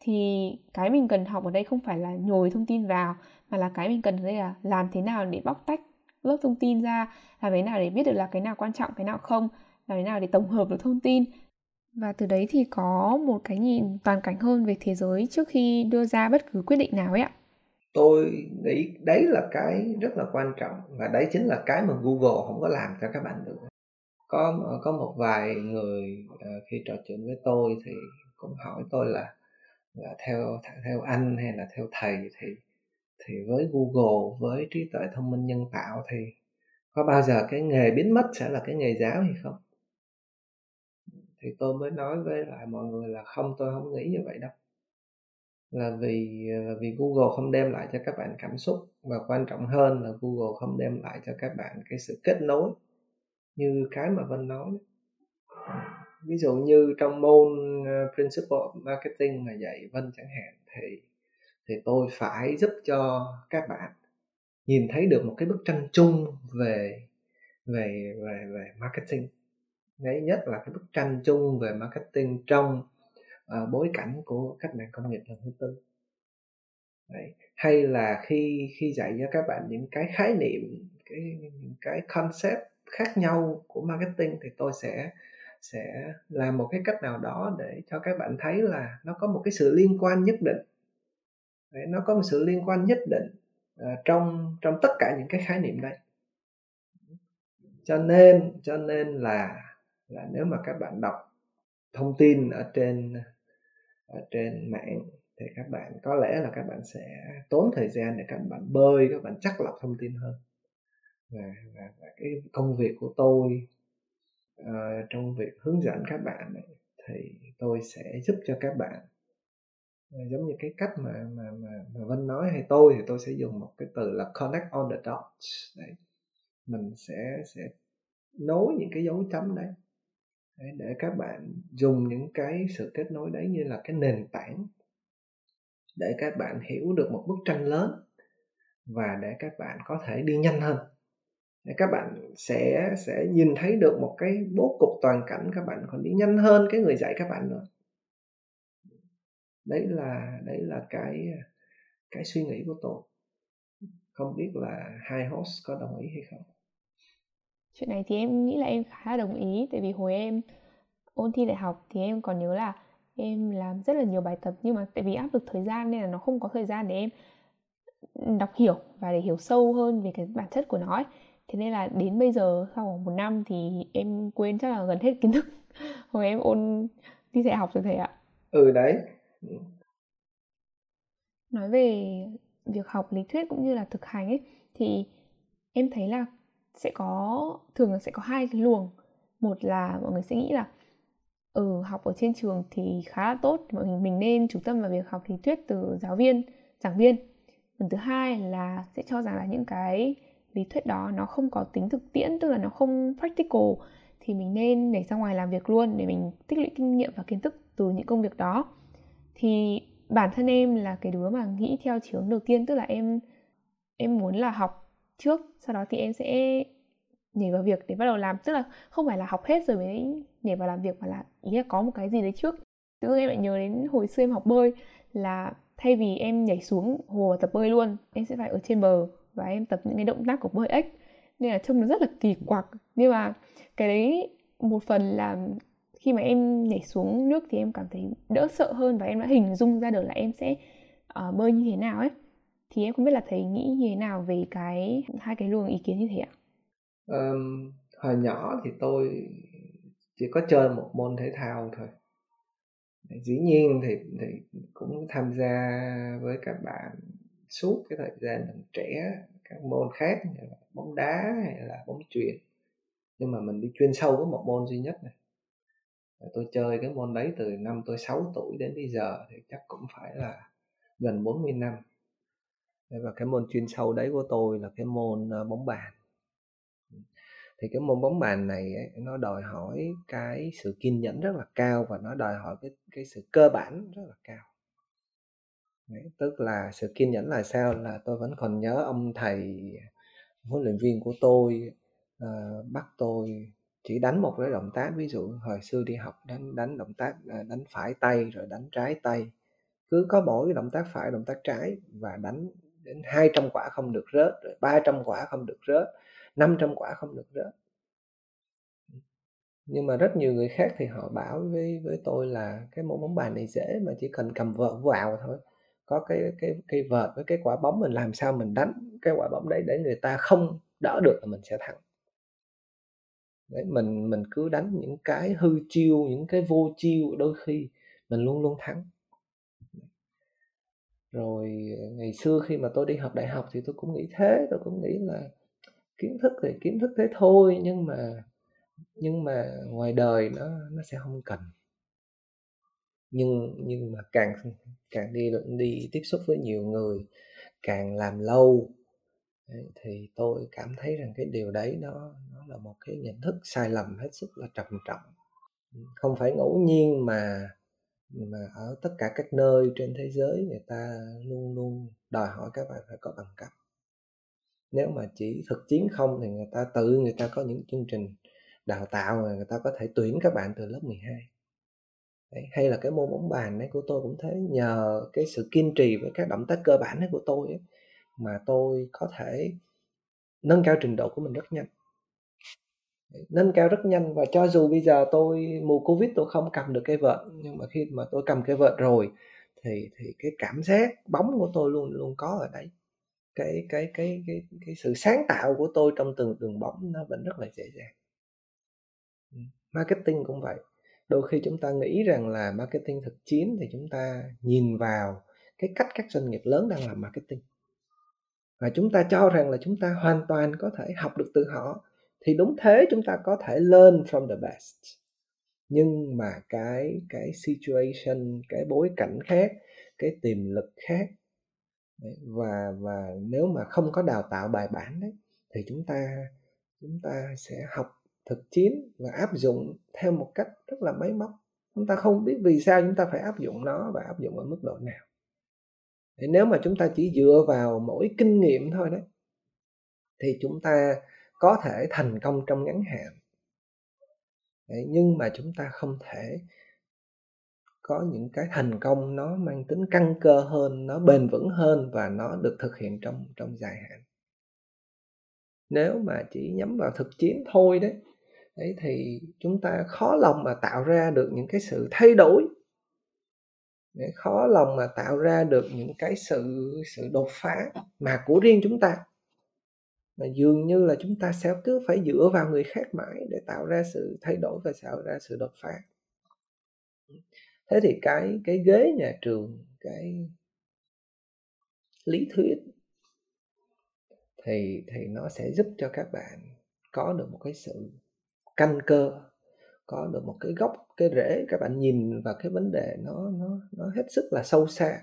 Thì cái mình cần học ở đây không phải là nhồi thông tin vào, mà là cái mình cần ở đây là làm thế nào để bóc tách lớp thông tin ra, làm thế nào để biết được là cái nào quan trọng, cái nào không, làm thế nào để tổng hợp được thông tin. Và từ đấy thì có một cái nhìn toàn cảnh hơn về thế giới trước khi đưa ra bất cứ quyết định nào ấy ạ. Tôi nghĩ đấy là cái rất là quan trọng, và đấy chính là cái mà Google không có làm cho các bạn được có ờ, có một vài người uh, khi trò chuyện với tôi thì cũng hỏi tôi là là theo theo anh hay là theo thầy thì thì với Google với trí tuệ thông minh nhân tạo thì có bao giờ cái nghề biến mất sẽ là cái nghề giáo hay không? Thì tôi mới nói với lại mọi người là không tôi không nghĩ như vậy đâu. Là vì ờ, là vì Google không đem lại cho các bạn cảm xúc và quan trọng hơn là Google không đem lại cho các bạn cái sự kết nối như cái mà Vân nói ví dụ như trong môn ờ, principle marketing mà dạy Vân chẳng hạn thì thì tôi phải giúp cho các bạn nhìn thấy được một cái bức tranh chung về về về về marketing đấy nhất là cái bức tranh chung về marketing trong uh, bối cảnh của cách mạng công nghiệp lần thứ tư đấy. hay là khi khi dạy cho các bạn những cái khái niệm cái những cái concept khác nhau của marketing thì tôi sẽ sẽ làm một cái cách nào đó để cho các bạn thấy là nó có một cái sự liên quan nhất định. Đấy, nó có một sự liên quan nhất định uh, trong trong tất cả những cái khái niệm đây cho nên cho nên là là nếu mà các bạn đọc thông tin ở trên ở trên mạng thì các bạn có lẽ là các bạn sẽ tốn thời gian để các bạn bơi các bạn chắc lọc thông tin hơn và, và, và cái công việc của tôi uh, trong việc hướng dẫn các bạn này, thì tôi sẽ giúp cho các bạn. Uh, giống như cái cách mà mà mà, mà Vân nói hay tôi thì tôi sẽ dùng một cái từ là connect all the dots đấy. Mình sẽ sẽ nối những cái dấu chấm đấy để, để các bạn dùng những cái sự kết nối đấy như là cái nền tảng để các bạn hiểu được một bức tranh lớn và để các bạn có thể đi nhanh hơn các bạn sẽ sẽ nhìn thấy được một cái bố cục toàn cảnh, các bạn còn đi nhanh hơn cái người dạy các bạn nữa. Đấy là đấy là cái cái suy nghĩ của tôi. Không biết là hai host có đồng ý hay không. Chuyện này thì em nghĩ là em khá là đồng ý, tại vì hồi em ôn thi đại học thì em còn nhớ là em làm rất là nhiều bài tập, nhưng mà tại vì áp lực thời gian nên là nó không có thời gian để em đọc hiểu và để hiểu sâu hơn về cái bản chất của nó ấy thế nên là đến bây giờ sau khoảng một năm thì em quên chắc là gần hết kiến thức. Hồi em ôn thi đại học rồi thầy ạ. Ừ đấy. Nói về việc học lý thuyết cũng như là thực hành ấy thì em thấy là sẽ có thường là sẽ có hai cái luồng. Một là mọi người sẽ nghĩ là ừ học ở trên trường thì khá là tốt mọi người mình nên chú tâm vào việc học lý thuyết từ giáo viên giảng viên. Phần thứ hai là sẽ cho rằng là những cái lý thuyết đó nó không có tính thực tiễn, tức là nó không practical, thì mình nên nhảy ra ngoài làm việc luôn để mình tích lũy kinh nghiệm và kiến thức từ những công việc đó. Thì bản thân em là cái đứa mà nghĩ theo chiều đầu tiên, tức là em em muốn là học trước, sau đó thì em sẽ nhảy vào việc để bắt đầu làm. Tức là không phải là học hết rồi mới nhảy vào làm việc, mà là ý là có một cái gì đấy trước. Tự dưng em lại nhớ đến hồi xưa em học bơi, là thay vì em nhảy xuống hồ và tập bơi luôn, em sẽ phải ở trên bờ và em tập những cái động tác của bơi ếch. Nên là trông nó rất là kỳ quặc. Nhưng mà cái đấy một phần là khi mà em nhảy xuống nước thì em cảm thấy đỡ sợ hơn và em đã hình dung ra được là em sẽ uh, bơi như thế nào ấy. Thì em không biết là thầy nghĩ như thế nào về cái hai cái luồng ý kiến như thế ạ? Um, hồi nhỏ thì tôi chỉ có chơi một môn thể thao thôi. Dĩ nhiên thì thì cũng tham gia với các bạn suốt cái thời gian mình trẻ các môn khác như là bóng đá hay là bóng chuyền. Nhưng mà mình đi chuyên sâu với một môn duy nhất này. Tôi chơi cái môn đấy từ năm tôi 6 tuổi đến bây giờ thì chắc cũng phải là gần 40 năm. Và cái môn chuyên sâu đấy của tôi là cái môn ờ, bóng bàn. Thì cái môn bóng bàn này ấy, nó đòi hỏi cái sự kiên nhẫn rất là cao và nó đòi hỏi cái cái sự cơ bản rất là cao. Đấy, tức là sự kiên nhẫn là sao? Là tôi vẫn còn nhớ ông thầy huấn luyện viên của tôi uh, bắt tôi chỉ đánh một cái động tác ví dụ hồi xưa đi học đánh đánh động tác ờ, đánh phải tay rồi đánh trái tay. Cứ có mỗi động tác phải động tác trái và đánh đến 200 quả không được rớt rồi 300 quả không được rớt 500 quả không được rớt. Nhưng mà rất nhiều người khác thì họ bảo với với tôi là cái môn bóng bàn này dễ mà chỉ cần cầm vợt vào thôi có cái cái cái vợt với cái quả bóng mình làm sao mình đánh cái quả bóng đấy để người ta không đỡ được là mình sẽ thắng. Đấy, mình mình cứ đánh những cái hư chiêu, những cái vô chiêu đôi khi mình luôn luôn thắng. Rồi, ngày xưa khi mà tôi đi học đại học thì tôi cũng nghĩ thế, tôi cũng nghĩ là kiến thức thì kiến thức thế thôi nhưng mà nhưng mà ngoài đời nó nó sẽ không cần nhưng nhưng mà càng càng đi đi tiếp xúc với nhiều người, càng làm lâu thì tôi cảm thấy rằng cái điều đấy nó nó là một cái nhận thức sai lầm hết sức là trầm trọng. Không phải ngẫu nhiên mà mà ở tất cả các nơi trên thế giới người ta luôn luôn đòi hỏi các bạn phải có bằng cấp. Nếu mà chỉ thực chiến không thì người ta tự, người ta có những chương trình đào tạo mà người ta có thể tuyển các bạn từ lớp 12 Đấy, hay là cái môn bóng bàn đấy của tôi cũng thế nhờ cái sự kiên trì với các động tác cơ bản đấy của tôi ấy, mà tôi có thể nâng cao trình độ của mình rất nhanh. Nâng cao rất nhanh và cho dù bây giờ tôi mùa covid tôi không cầm được cái vợt nhưng mà khi mà tôi cầm cái vợt rồi thì thì cái cảm giác bóng của tôi luôn luôn có ở đấy. Cái cái cái cái cái sự sáng tạo của tôi trong từng đường bóng nó vẫn rất là dễ dàng. Ừ, marketing cũng vậy đôi khi chúng ta nghĩ rằng là marketing thực chiến thì chúng ta nhìn vào cái cách các doanh nghiệp lớn đang làm marketing. Và chúng ta cho rằng là chúng ta hoàn toàn có thể học được từ họ, thì đúng thế chúng ta có thể learn from the best. Nhưng mà cái cái situation, cái bối cảnh khác, cái tiềm lực khác và và nếu mà không có đào tạo bài bản đấy, thì chúng ta chúng ta sẽ học thực chiến và áp dụng theo một cách rất là máy móc. Chúng ta không biết vì sao chúng ta phải áp dụng nó và áp dụng ở mức độ nào. Thì nếu mà chúng ta chỉ dựa vào mỗi kinh nghiệm thôi đấy thì chúng ta có thể thành công trong ngắn hạn. Đấy, nhưng mà chúng ta không thể có những cái thành công nó mang tính căn cơ hơn nó bền vững hơn và nó được thực hiện trong trong dài hạn. Nếu mà chỉ nhắm vào thực chiến thôi đấy đấy, thì chúng ta khó lòng mà tạo ra được những cái sự thay đổi. Để khó lòng mà tạo ra được những cái sự sự đột phá mà của riêng chúng ta. Mà dường như là chúng ta sẽ cứ phải dựa vào người khác mãi để tạo ra sự thay đổi và tạo ra sự đột phá. Thế thì cái cái ghế nhà trường, cái lý thuyết thì thì nó sẽ giúp cho các bạn có được một cái sự căn cơ, có được một cái gốc, cái rễ, các bạn nhìn vào cái vấn đề nó nó nó hết sức là sâu xa.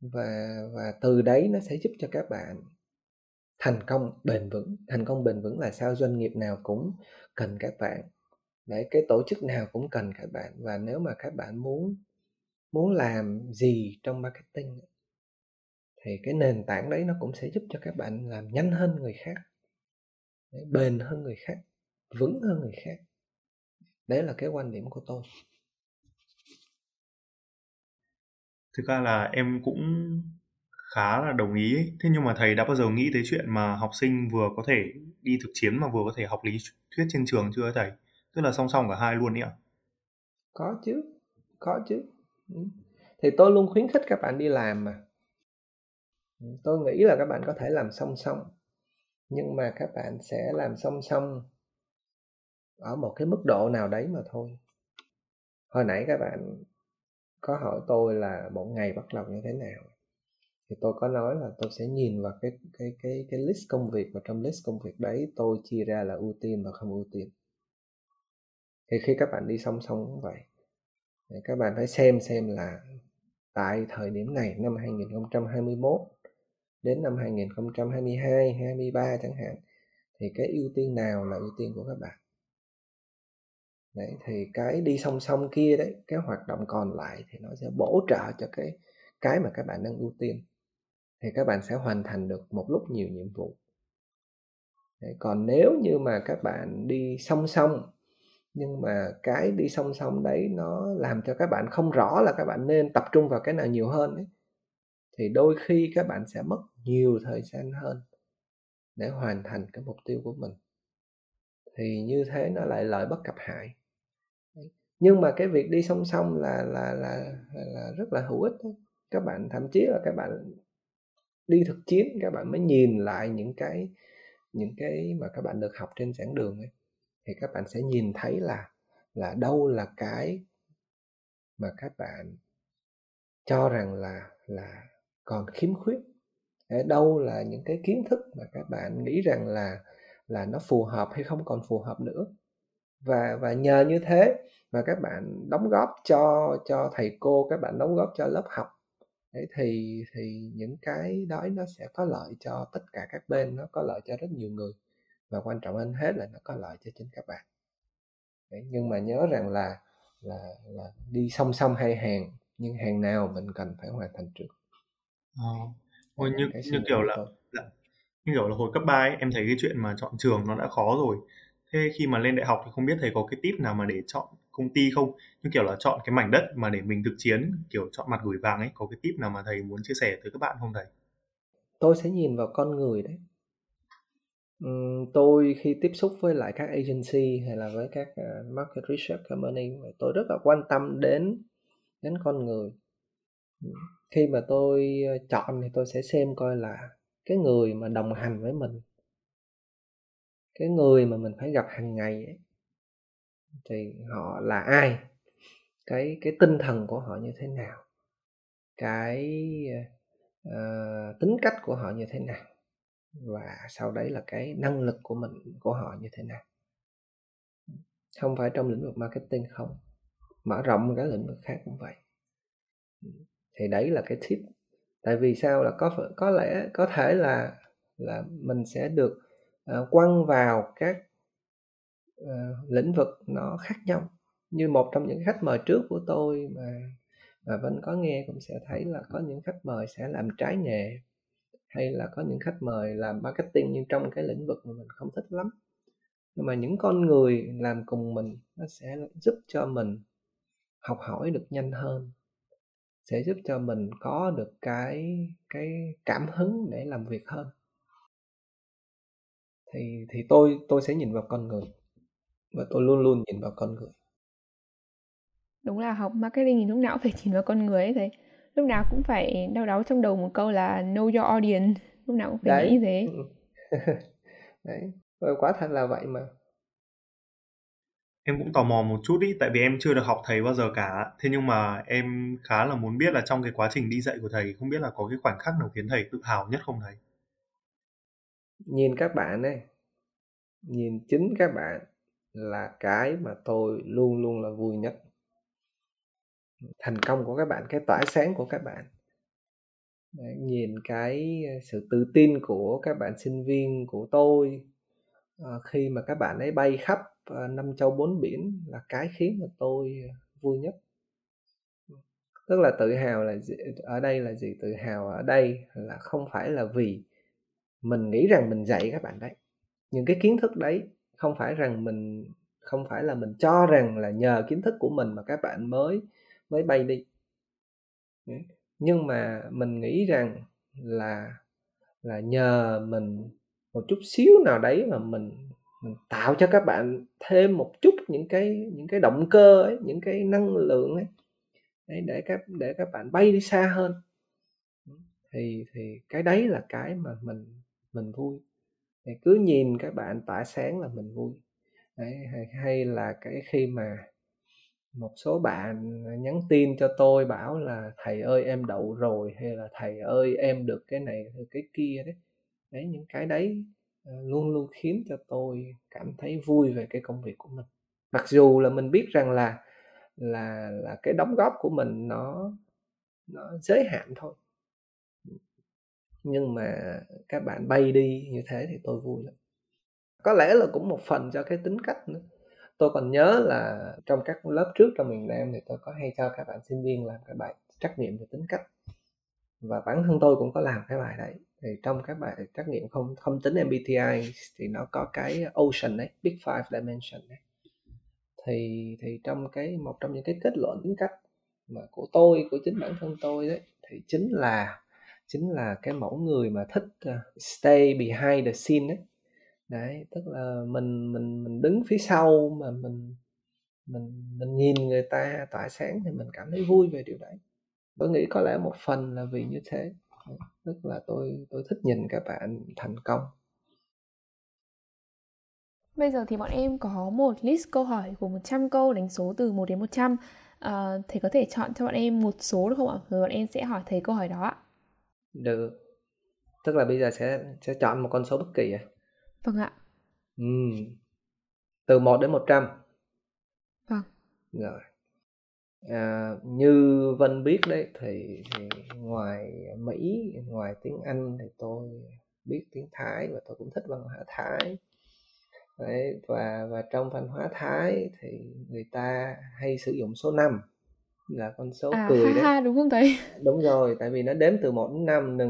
Và và từ đấy nó sẽ giúp cho các bạn thành công bền vững. Thành công bền vững là sao doanh nghiệp nào cũng cần các bạn. Để cái tổ chức nào cũng cần các bạn. Và nếu mà các bạn muốn muốn làm gì trong marketing thì cái nền tảng đấy nó cũng sẽ giúp cho các bạn làm nhanh hơn người khác bền hơn người khác vững hơn người khác. Đấy là cái quan điểm của tôi. Thực ra là em cũng khá là đồng ý. Ấy. thế nhưng mà thầy đã bao giờ nghĩ tới chuyện mà học sinh vừa có thể đi thực chiến mà vừa có thể học lý thuyết trên trường chưa thầy? Tức là song song cả hai luôn ấy ạ. Có chứ có chứ. Ừ. thì tôi luôn khuyến khích các bạn đi làm mà. Tôi nghĩ là các bạn có thể làm song song nhưng mà các bạn sẽ làm song song ở một cái mức độ nào đấy mà thôi. Hồi nãy các bạn có hỏi tôi là một ngày bắt đầu như thế nào, thì tôi có nói là tôi sẽ nhìn vào cái cái cái cái list công việc và trong list công việc đấy tôi chia ra là ưu tiên và không ưu tiên. Thì khi các bạn đi song song cũng vậy. Thì các bạn phải xem xem là tại thời điểm này, năm 2021 đến năm 2022, 23 chẳng hạn thì cái ưu tiên nào là ưu tiên của các bạn? Đấy thì cái đi song song kia đấy cái hoạt động còn lại thì nó sẽ bổ trợ cho cái cái mà các bạn đang ưu tiên. Thì các bạn sẽ hoàn thành được một lúc nhiều nhiệm vụ. Đấy, còn nếu như mà các bạn đi song song nhưng mà cái đi song song đấy nó làm cho các bạn không rõ là các bạn nên tập trung vào cái nào nhiều hơn ấy thì đôi khi các bạn sẽ mất nhiều thời gian hơn để hoàn thành cái mục tiêu của mình. Thì như thế nó lại lợi bất cập hại. Nhưng mà cái việc đi song song là là là là, là rất là hữu ích đó. các bạn thậm chí là các bạn đi thực chiến các bạn mới nhìn lại những cái những cái mà các bạn được học trên giảng đường ấy thì các bạn sẽ nhìn thấy là là đâu là cái mà các bạn cho rằng là là còn khiếm khuyết. Ở đâu là những cái kiến thức mà các bạn nghĩ rằng là là nó phù hợp hay không còn phù hợp nữa. Và và nhờ như thế mà các bạn đóng góp cho cho thầy cô các bạn đóng góp cho lớp học. Đấy, thì thì những cái đó nó sẽ có lợi cho tất cả các bên nó có lợi cho rất nhiều người. Và quan trọng hơn hết là nó có lợi cho chính các bạn. Đấy, nhưng mà nhớ rằng là là là đi song song hai hàng nhưng hàng nào mình cần phải hoàn thành trước à, Ôi, như như kiểu là dạ, như kiểu là hồi cấp 3 ấy, em thấy cái chuyện mà chọn trường nó đã khó rồi. Thế khi mà lên đại học thì không biết thầy có cái tip nào mà để chọn công ty không? Như kiểu là chọn cái mảnh đất mà để mình thực chiến kiểu chọn mặt gửi vàng ấy có cái tip nào mà thầy muốn chia sẻ tới các bạn không thầy? Tôi sẽ nhìn vào con người đấy. Tôi khi tiếp xúc với lại các agency hay là với các à, market research company tôi rất là quan tâm đến đến con người Ừ. khi mà tôi ờ, chọn thì tôi sẽ xem coi là cái người mà đồng hành với mình cái người mà mình phải gặp hàng ngày ấy, thì họ là ai cái cái tinh thần của họ như thế nào cái uh, tính cách của họ như thế nào và sau đấy là cái năng lực của mình của họ như thế nào. Không phải trong lĩnh vực marketing không mở rộng các lĩnh vực khác cũng vậy. Ừ thì đấy là cái tip. Tại vì sao là có có lẽ có thể là là mình sẽ được uh, quăng vào các uh, lĩnh vực nó khác nhau. Như một trong những khách mời trước của tôi mà mà Vân có nghe cũng sẽ thấy là có những khách mời sẽ làm trái nghề hay là có những khách mời làm marketing nhưng trong cái lĩnh vực mà mình không thích lắm. Nhưng mà những con người làm cùng mình nó sẽ giúp cho mình học hỏi được nhanh hơn sẽ giúp cho mình có được cái cái cảm hứng để làm việc hơn. Thì thì tôi tôi sẽ nhìn vào con người và tôi luôn luôn nhìn vào con người. Đúng là học marketing thì lúc nào cũng phải nhìn vào con người ấy thầy lúc nào cũng phải đau đáu trong đầu một câu là know your audience. Lúc nào cũng phải đấy. nghĩ thế. Đấy và quá thật là vậy mà em cũng tò mò một chút ý tại vì em chưa được học thầy bao giờ cả. Thế nhưng mà em khá là muốn biết là trong cái quá trình đi dạy của thầy không biết là có cái khoảnh khắc nào khiến thầy tự hào nhất không thầy? Nhìn các bạn ấy nhìn chính các bạn là cái mà tôi luôn luôn là vui nhất. Thành công của các bạn cái tỏa sáng của các bạn. Đấy, nhìn cái ờ, sự tự tin của các bạn sinh viên của tôi à, khi mà các bạn ấy bay khắp Ờ, năm châu bốn biển là cái khiến mà tôi vui nhất. Tức là tự hào là gì? ở đây là gì? Tự hào ở đây là không phải là vì mình nghĩ rằng mình dạy các bạn đấy. Những cái kiến thức đấy không phải rằng mình, không phải là mình cho rằng là nhờ kiến thức của mình mà các bạn mới mới bay đi. Nhưng mà mình nghĩ rằng là là nhờ mình một chút xíu nào đấy mà mình mình tạo cho các bạn thêm một chút những cái những cái động cơ ấy những cái năng lượng ấy. Đấy để các để các bạn bay đi xa hơn. Thì thì cái đấy là cái mà mình mình vui. Thì cứ nhìn các bạn tỏa sáng là mình vui. Đấy hay, hay là cái khi mà một số bạn nhắn tin cho tôi bảo là thầy ơi em đậu rồi hay là thầy ơi em được cái này cái kia đấy. Đấy những cái đấy Ờ, luôn luôn khiến cho tôi cảm thấy vui về cái công việc của mình. Mặc dù là mình biết rằng là là là cái đóng góp của mình nó nó giới hạn thôi. Nhưng mà các bạn bay đi như thế thì tôi vui lắm. Có lẽ là cũng một phần cho cái tính cách nữa. Tôi còn nhớ là trong các lớp trước trong miền Nam thì tôi có hay cho các bạn sinh viên làm cái bài trắc nghiệm về tính cách. Và bản thân tôi cũng có làm cái bài đấy thì trong các bài trắc nghiệm không không tính MBTI thì nó có cái Ocean đấy Big Five Dimension đấy. Thì thì trong cái một trong những cái kết luận tính cách mà của tôi của chính bản thân tôi đấy thì chính là chính là cái mẫu người mà thích uh, stay behind the scene đấy. Đấy tức là mình mình mình đứng phía sau mà mình mình mình nhìn người ta tỏa sáng thì mình cảm thấy vui về điều đấy. Tôi nghĩ có lẽ một phần là vì như thế tức là tôi tôi thích nhìn các bạn thành công Bây giờ thì bọn em có một list câu hỏi của 100 câu đánh số từ 1 đến 100 à, Thầy có thể chọn cho bọn em một số được không ạ? Rồi bọn em sẽ hỏi thầy câu hỏi đó ạ Được Tức là bây giờ sẽ sẽ chọn một con số bất kỳ à? Vâng ạ. Ừ. Từ 1 đến 100. Vâng. Rồi. À, như Vân biết đấy thì, thì ngoài Mỹ, ngoài tiếng Anh thì tôi biết tiếng Thái và tôi cũng thích văn hóa Thái. Đấy, và và trong văn hóa Thái thì người ta hay sử dụng số 5 là con số à, cười ha, đấy. Ha, đúng không thầy? Đúng rồi, tại vì nó đếm từ 1 đến 5, 1,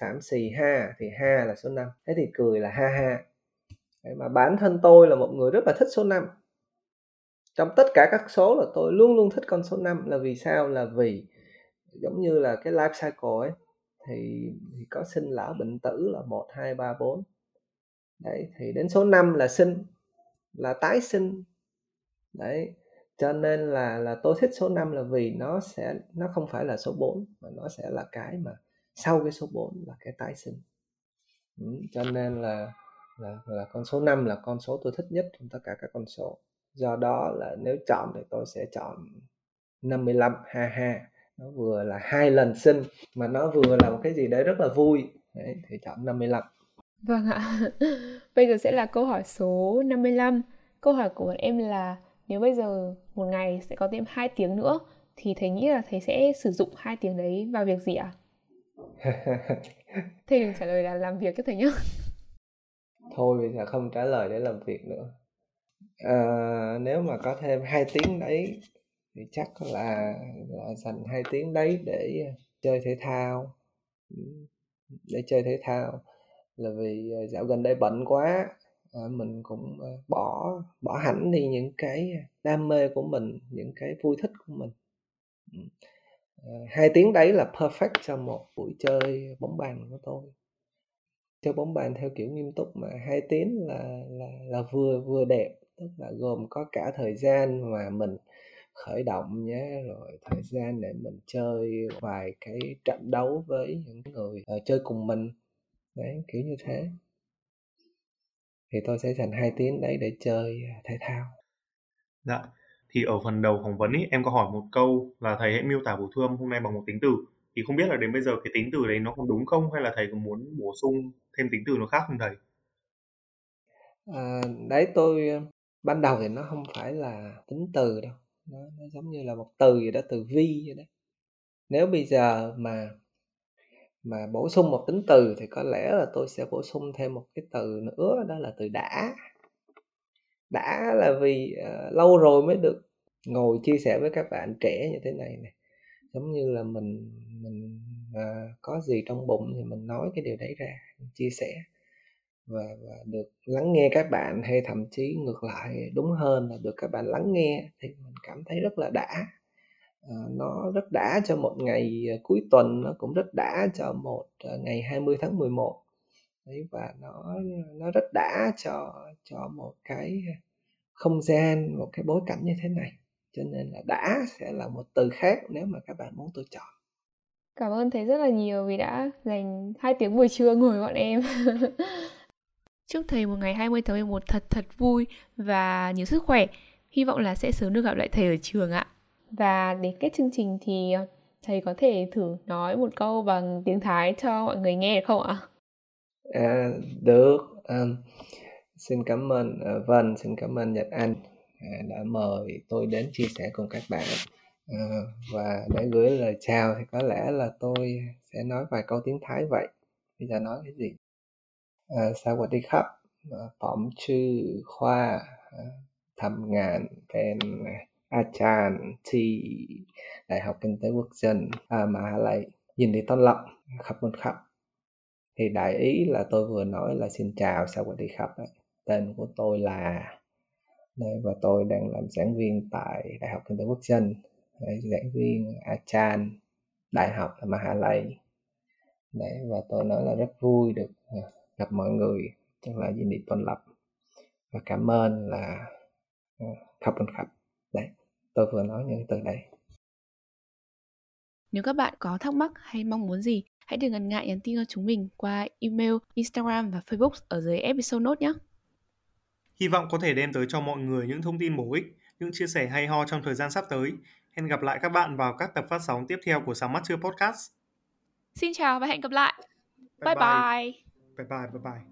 2, 3, 4, ha thì ha là số 5. Thế thì cười là ha ha. Đấy, mà bản thân tôi là một người rất là thích số 5 trong tất cả các số là tôi luôn luôn thích con số 5 là vì sao? Là vì giống như là cái life cycle ấy thì, thì có sinh lão bệnh tử là 1 2 3 4 đấy thì đến số 5 là sinh là tái sinh. Đấy cho nên là là tôi thích số 5 là vì nó sẽ nó không phải là số 4 mà nó sẽ là cái mà sau cái số 4 là cái tái sinh. Ừ, cho nên là là, là con số 5 là con số tôi thích nhất trong tất cả các con số do đó là nếu chọn thì tôi sẽ chọn 55 ha ha nó vừa là hai lần sinh mà nó vừa là một cái gì đấy rất là vui đấy, thì chọn 55 Vâng ạ. Bây giờ sẽ là câu hỏi số 55. Câu hỏi của bọn em là nếu bây giờ một ngày sẽ có thêm 2 tiếng nữa thì thầy nghĩ là thầy sẽ sử dụng hai tiếng đấy vào việc gì ạ? thầy đừng trả lời là làm việc cho thầy nhé thôi bây giờ không trả lời để làm việc nữa à, nếu mà có thêm hai tiếng đấy thì chắc là, là dành hai tiếng đấy để chơi thể thao. Để chơi thể thao. Là vì ờ, dạo gần đây bận quá à, mình cũng bỏ bỏ hẳn đi những cái đam mê của mình những cái vui thích của mình. Hai tiếng đấy là perfect cho một buổi chơi bóng bàn của tôi. Chơi bóng bàn theo kiểu nghiêm túc mà hai tiếng là là là vừa vừa đẹp tức là gồm có cả thời gian mà mình khởi động nhé rồi thời gian để mình chơi vài cái trận đấu với những người uh, chơi cùng mình. Đấy kiểu như thế. Thì tôi sẽ dành hai tiếng đấy để chơi à, thể thao. Dạ thì ở phần đầu phỏng vấn ý, em có hỏi một câu là thầy hãy miêu tả thu âm hôm nay bằng một tính từ. Thì không biết là đến bây giờ cái tính từ đấy nó còn đúng không hay là thầy có muốn bổ sung thêm tính từ nó khác không thầy? À, đấy tôi ban đầu thì nó không phải là tính từ đâu nó, nó giống như là một từ gì đó từ vi vậy đó. Nếu bây giờ mà mà bổ sung một tính từ thì có lẽ là tôi sẽ bổ sung thêm một cái từ nữa đó là từ đã. Đã là vì uh, lâu rồi mới được ngồi chia sẻ với các bạn trẻ như thế này này giống như là mình mình uh, có gì trong bụng thì mình nói cái điều đấy ra chia sẻ và, và được lắng nghe các bạn hay thậm chí ngược lại đúng hơn là được các bạn lắng nghe thì mình cảm thấy rất là đã. À, nó rất đã cho một ngày ờ, cuối tuần nó cũng rất đã cho một ờ, ngày 20 tháng 11 đấy và nó nó rất đã cho cho một cái không gian một cái bối cảnh như thế này. Cho nên là đã sẽ là một từ khác nếu mà các bạn muốn tôi chọn. Cảm ơn thầy rất là nhiều vì đã dành hai tiếng buổi trưa ngồi bọn em. chúc thầy một ngày 20 tháng 11 thật thật vui và nhiều sức khỏe hy vọng là sẽ sớm được gặp lại thầy ở trường ạ và để kết chương trình thì ờ, thầy có thể thử nói một câu bằng tiếng Thái cho mọi người nghe được không ạ? À, được. À, xin cảm ơn uh, Vân, xin cảm ơn Nhật Anh à, đã mời tôi đến chia sẻ cùng các bạn. À, và để gửi lời chào thì có lẽ là tôi sẽ nói vài câu tiếng Thái vậy. Bây giờ nói cái gì? À, สวัสดีครับผมชื่อขว้าทำงานเป็นอาจารย์ที่ Đại học Kinh tế Quốc dân à, mà lại nhìn đi tôn lập khắp một khắp thì đại ý là tôi vừa nói là xin chào sao đi khắp tên của tôi là đây và tôi đang làm giảng viên tại Đại học Kinh tế Quốc dân giảng viên Achan Đại học là Mahalay Đấy, và tôi nói là rất vui được à, gặp mọi người chắc là Dinh Đi Tôn Lập và cảm ơn là à, khắp một khắp đấy tôi vừa nói những từ đây nếu các bạn có thắc mắc hay mong muốn gì, hãy đừng ngần ngại nhắn tin cho chúng mình qua email, Instagram và Facebook ở dưới episode note nhé. Hy vọng có thể đem tới cho mọi người những thông tin bổ ích, những chia sẻ hay ho trong thời gian sắp tới. Hẹn gặp lại các bạn vào các tập phát sóng tiếp theo của Sáng Mắt Chưa Podcast. Xin chào và hẹn gặp lại. Bye bye. Bye bye, bye bye. bye.